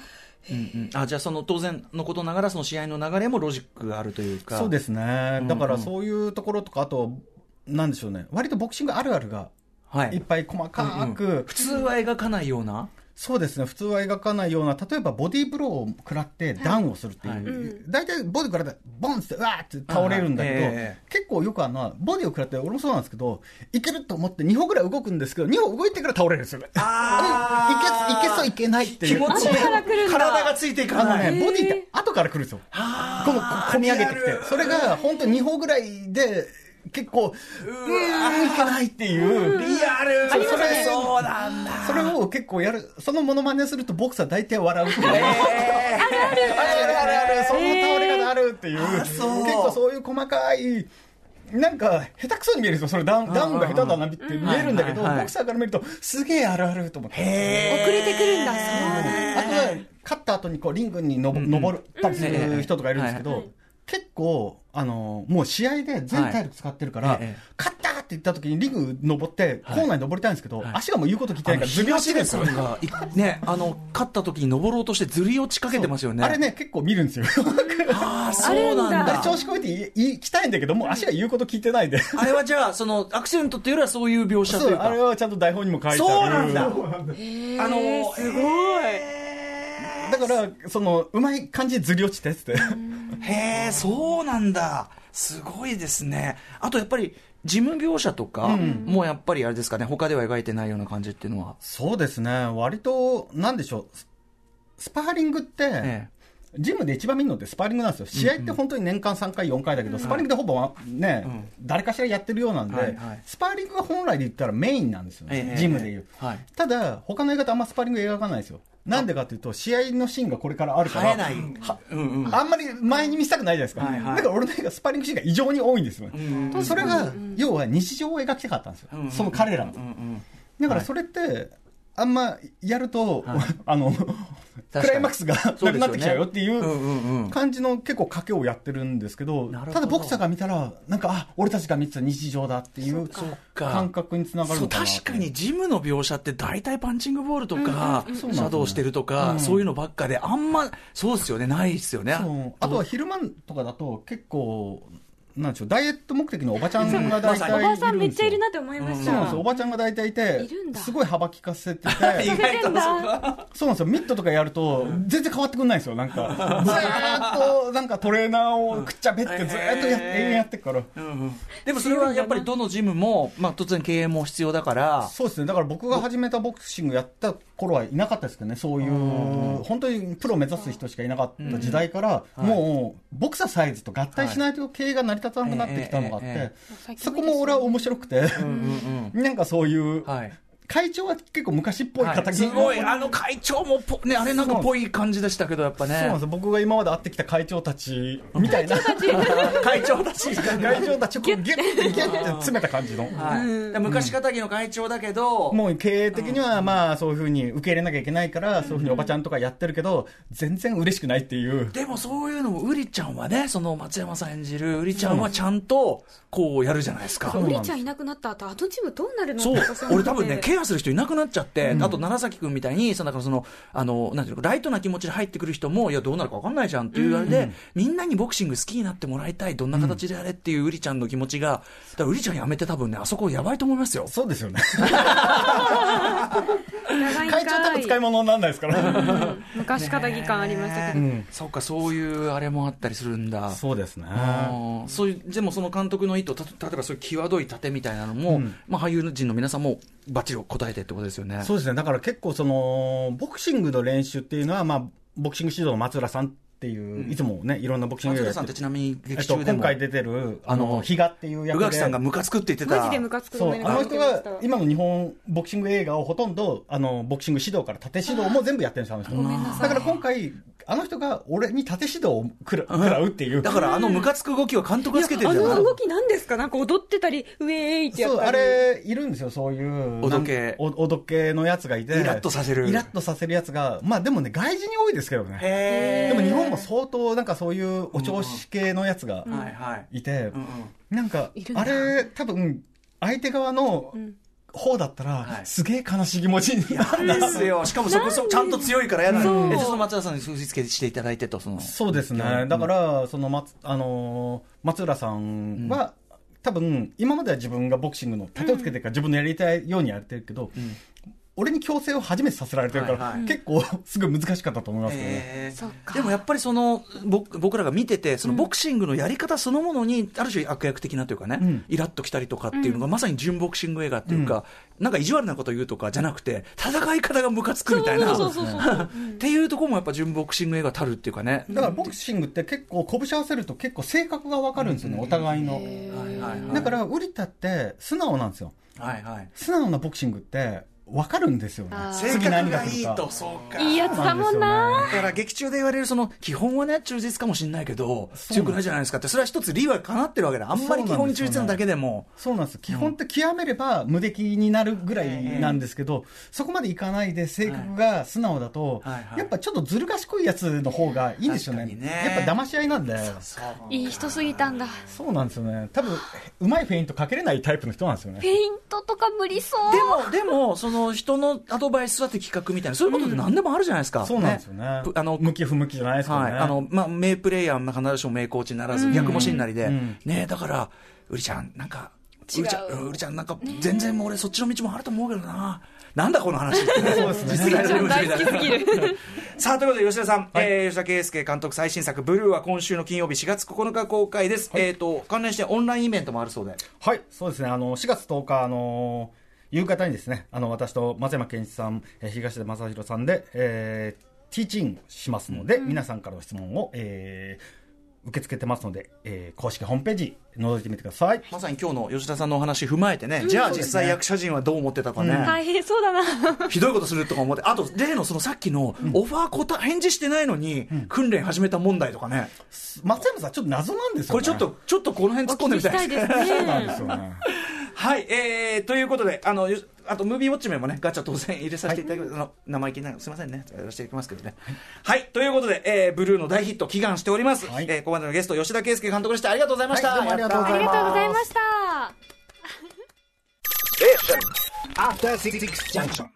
うんうん。あじゃあその当然のことながらその試合の流れもロジックがあるというか。
そうですね。だからそういうところとか、あと、なんでしょうね。割とボクシングあるあるが
はい。
いっぱい細かく、
普通は描かないような？
そうですね、普通は描かないような、例えばボディーブローを食らってダウンをするっていう、大体ボディ食らって、ボンって、うわーって倒れるんだけど、
はいはいええ。
結構よくあの、ボディを食らって、俺もそうなんですけど、いけると思って2歩ぐらい動くんですけど、2歩動いてから倒れるんですよいけいけそういけないっていう。
気持ちいい
後から来るんだ
体がついていか
あの
ない
ね、ボディって後から来るんですよ。この、込み上げてきて。それが、本当2歩ぐらいで、結構、うーん、いけないっていう。
リアル。
そうそれ
そうなんだ。
それを結構やる、そのモノマネするとボクサー大体笑うっていう。
え
あるある。あるある、そんな倒れ方あるっていう、結構そういう細かいなんか、下手くそに見えるんですよ。それダウン、ダウンが下手だなって見えるんだけど、ボクサーから見ると、すげえあるあると思って。
遅れてくるんだ。そう
あとは、勝った後にこうリングにのぼ登ったりする人とかいるんですけど、結構、あの、もう試合で全体力使ってるから
はい。ええ、
勝ったって言った時にリング登って、コーナーに登りたいんですけど、
はい。
足がもう言うこと聞いてないから、ずり落ちですよ。
ねあの勝った時に登ろうとしてずり落ちかけてますよね。
あれね、結構見るんですよ。<laughs>
ああそうなんだ。
調子こいて行きたいんだけど、もう足が言うこと聞いてないで。
あれはじゃあそのアクシデントっていうよりはそういう描写と
そ、
いううか
あれはちゃんと台本にも書いてある。
そうなんだ。
へ
あ
ー
の
すごい
だから、その、うまい感じでずり落ちてって。
へえそうなんだすごいですねあとやっぱり事務描写とか
うん
もやっぱりあれですかね他では描いてないような感じっていうのは、
そうですね。割と、なんでしょう。ススパーリングって、
え
ジムで一番見るのってスパーリングなんですよ。試合って本当に年間3回、4回だけど、スパーリングでほぼね、
うん
誰かしらやってるようなんで、
はいはい
スパーリングが本来で言ったらメインなんですよね。
ええ
ジムで言う。
はい
ただ、他の映画ってあんまスパーリング描かないですよ。なんでかというと、試合のシーンがこれからあるから、あんまり前に見せたくないじゃないですか。
はいはい
だから俺の映画スパーリングシーンが異常に多いんですよ。
うん
それが、要は日常を描きたかったんですよ。
うん
その彼らの。
うんうん
だからそれって、あんまやると、<laughs> あの、クライマックスがなくなってきちゃうよってい
う
感じの結構賭けをやってるんですけど、ただボクサーが見たら、なんか、あ、俺たちが見てた日常だっていう感覚につながるのか
確かにジムの描写って大体パンチングボールとか、シャドウしてるとか、
うん。
そういうのばっかであんまそうですよねないですよね。
あとは昼間とかだと結構、なんでしょう、ダイエット目的のおばちゃんが <laughs> 大体いる。
おばさんめっちゃいるなって思いました
そうなんですよ。おばちゃんが大体いてすごい幅利かせてて、<laughs>
そうか
そうなんですよ。ミットとかやると、全然変わってくんないんですよ。なんか、ずーっと、なんかトレーナーをくっちゃべって、ずーっとやって、永遠やってっから。
でもそれはやっぱりどのジムも、まあ、当然経営も必要だから
そうですね。だから僕が始めたボクシングやった頃はいなかったですけどね。そういう、本当にプロ目指す人しかいなかった時代から、もう、ボクササイズと合体しないと経営が成り立たなくなってきたのがあっ
え
て、そこも俺は面白くて、<laughs> なんかそういう、
はい
会長は結構昔っぽい
はい。
形
すごいあの会長もぽねあれなんかぽい感じでしたけどやっぱね。
そうなんです。よ僕が今まで会ってきた会長たちみたいな。
会長たち。
会長たち。をこうギュッ。てギュッて詰めた感じの。
はい、で昔かたぎの会長だけど、
もう経営的にはまあそういうふうに受け入れなきゃいけないから、そういうふうにおばちゃんとかやってるけど、全然嬉しくないっていう。
でもそういうのもウリちゃんはねその松山さん演じるウリちゃんはちゃんとこうやるじゃないですか、
そう
ウリちゃんいなくなった後あのチームどうなるの
そう。俺多分ねケアする人いなくなっちゃって、あと楢崎君みたいにそのそのあのなんていうのライトな気持ちで入ってくる人もいやどうなるか分かんないじゃんっていうあれで、みんなにボクシング好きになってもらいたいどんな形でやれっていうウリちゃんの気持ちがだからウリちゃんやめて多分ねあそこやばいと思いますよ。
そうですよね。
長いん
会長多分使い物にならないですから。
うん。昔かたぎ感ありましたけど、
うん。
そうかそういうあれもあったりするんだ。
そうですね。
そういうでもその監督の意図た例えばそういう際どい盾みたいなのも、
うん。
まあ、俳優陣の皆さんもバッチリ答えてってことですよね。
そうですね。だから結構その、ボクシングの練習っていうのは、まあ、ボクシング指導の松浦さんっていう、いつもね、いろんなボクシング
松
映画やって
田さんってちなみに
えっと、
劇中でも、
今回出てる、あ
あの
の、比嘉っていう役で。
宇垣さんがムカつくって言ってた。
マジでムカつく
そう、あの人が今の日本ボクシング映画をほとんど、あの、ボクシング指導から縦指導も全部やってるんですよ、あの人。だから今回、あの人が俺に縦指導を食らうっていう。
だからあのムカつく動きは監督がつけてる
あ
じゃない
の動きなんですかなんか踊ってたりウェーイってやっ
そう、あ
たり
れ、いるんですよ、そういう。
おどけ
なんおおどけのやつがいて。
イラッとさせる
イラッとさせるやつが、まあでもね、外人に多いですけどね。
へ
でも日本も相当、なんかそういうお調子系のやつが
いはい。
いて
うん、うん
なんかあれ、多分、相手側の
ん
方だった
は
ら、
い
すげえ悲しい気持ちになる。
ですよ。<laughs> しかもそこそちゃんと強いからやだ。え、
そ
の松田さんに数字付けしていただいてと、その。
そうですね。
うん
だから、その松、あのー松浦さんは、多分、今までは自分がボクシングの盾をつけてるから自分のやりたいようにやってるけど、俺に強制を初めてさせられてるから、
はいはい。
結構 <laughs> すごい難しかったと思いますけどね。
へー。でもやっぱりその僕僕らが見ててそのボクシングのやり方そのものにある種悪役的なというかね、
うん。
イラッときたりとかっていうのがまさに純ボクシング映画っていうか、なんか意地悪なこと言うとかじゃなくて戦い方がムカつくみたいな。
そうそうそうそう <laughs>
っていうところもやっぱ純ボクシング映画たるっていうかね、
だからボクシングって結構拳合わせると結構性格がわかるんですよね、お互いの。
はいはいはい。
だから、ウリタって素直なんですよ。
はいはい。
素直なボクシングって、分かるんですよね。
性
次
格がいいとそうか。
いいやつだもんな。
だから劇中で言われるその基本はね忠実かもしれないけど
そう
強くないじゃないですかって。それは一つ理はかなってるわけだ。あんまり基本に忠実なだけでも。
そうなんです。基本って極めれば無敵になるぐらいなんですけど、そこまでいかないで性格が素直だと、やっぱちょっとずる賢いやつの方がいいんですよね。やっぱ騙し合いなんで。
いい人すぎたんだ。
そうなんですよね。多分うまいフェイントかけれないタイプの人なんですよね。
ペイントとか無理そう。
でも、でも、その人のアドバイスは的確みたいな、そういうことって何でもあるじゃないですか。
そうなんですよね。
ぷあの、
向き不向きじゃないですけどね、
はい、あの、まあ、名プレイヤーは必ずしも名コーチにならず、逆もしんなりで、
うん。
ねだから、うりちゃん、なんか、う
違う。
りちゃん、うりちゃん、なんか、全然もう俺そっちの道もあると思うけどな。なんだこの話って。<laughs>
そうですね。
実在する
大好きすぎる。
さあ、ということで、吉田さん、
はい。
えー吉田圭佑監督最新作、ブルーは今週の金曜日4月9日公開です。えっ、と、関連してオンラインイベントもあるそうで。
はい、そうですね。あの、4月10日、あの夕方にですね、あの、私と松山健一さん、えー東出正宏さんで、えー、ティーチングしますので、皆さんからの質問を、えー、受け付けてますので、えー、公式ホームページ、覗いてみてください。
まさに今日の吉田さんのお話踏まえてね、じゃあ実際役者陣はどう思ってたかね。
大変そうだな <laughs>
ひどいことするとか思って、あと、例のそのさっきの、オファー答返事してないのに、訓練始めた問題とかね、
松山さん、ちょっと謎なんですよね。
これちょっと、ちょっとこの辺突っ込んでみたいですね。<laughs>
そうなんで
ね
すよね。
はい、えー、ということで、あの、よあと、ムービーウォッチメンもね、ガチャ当然入れさせていただきます。あの生意気な、すみませんね。やらせていきますけどね。はい、ということで、えー、ブルーの大ヒット祈願しております。
はい
えー、ここまでのゲスト、吉田圭佑監督でした。ありがとうございました。
はいどうもありがとうございます
ありがとうございました <laughs>
After Six Junction.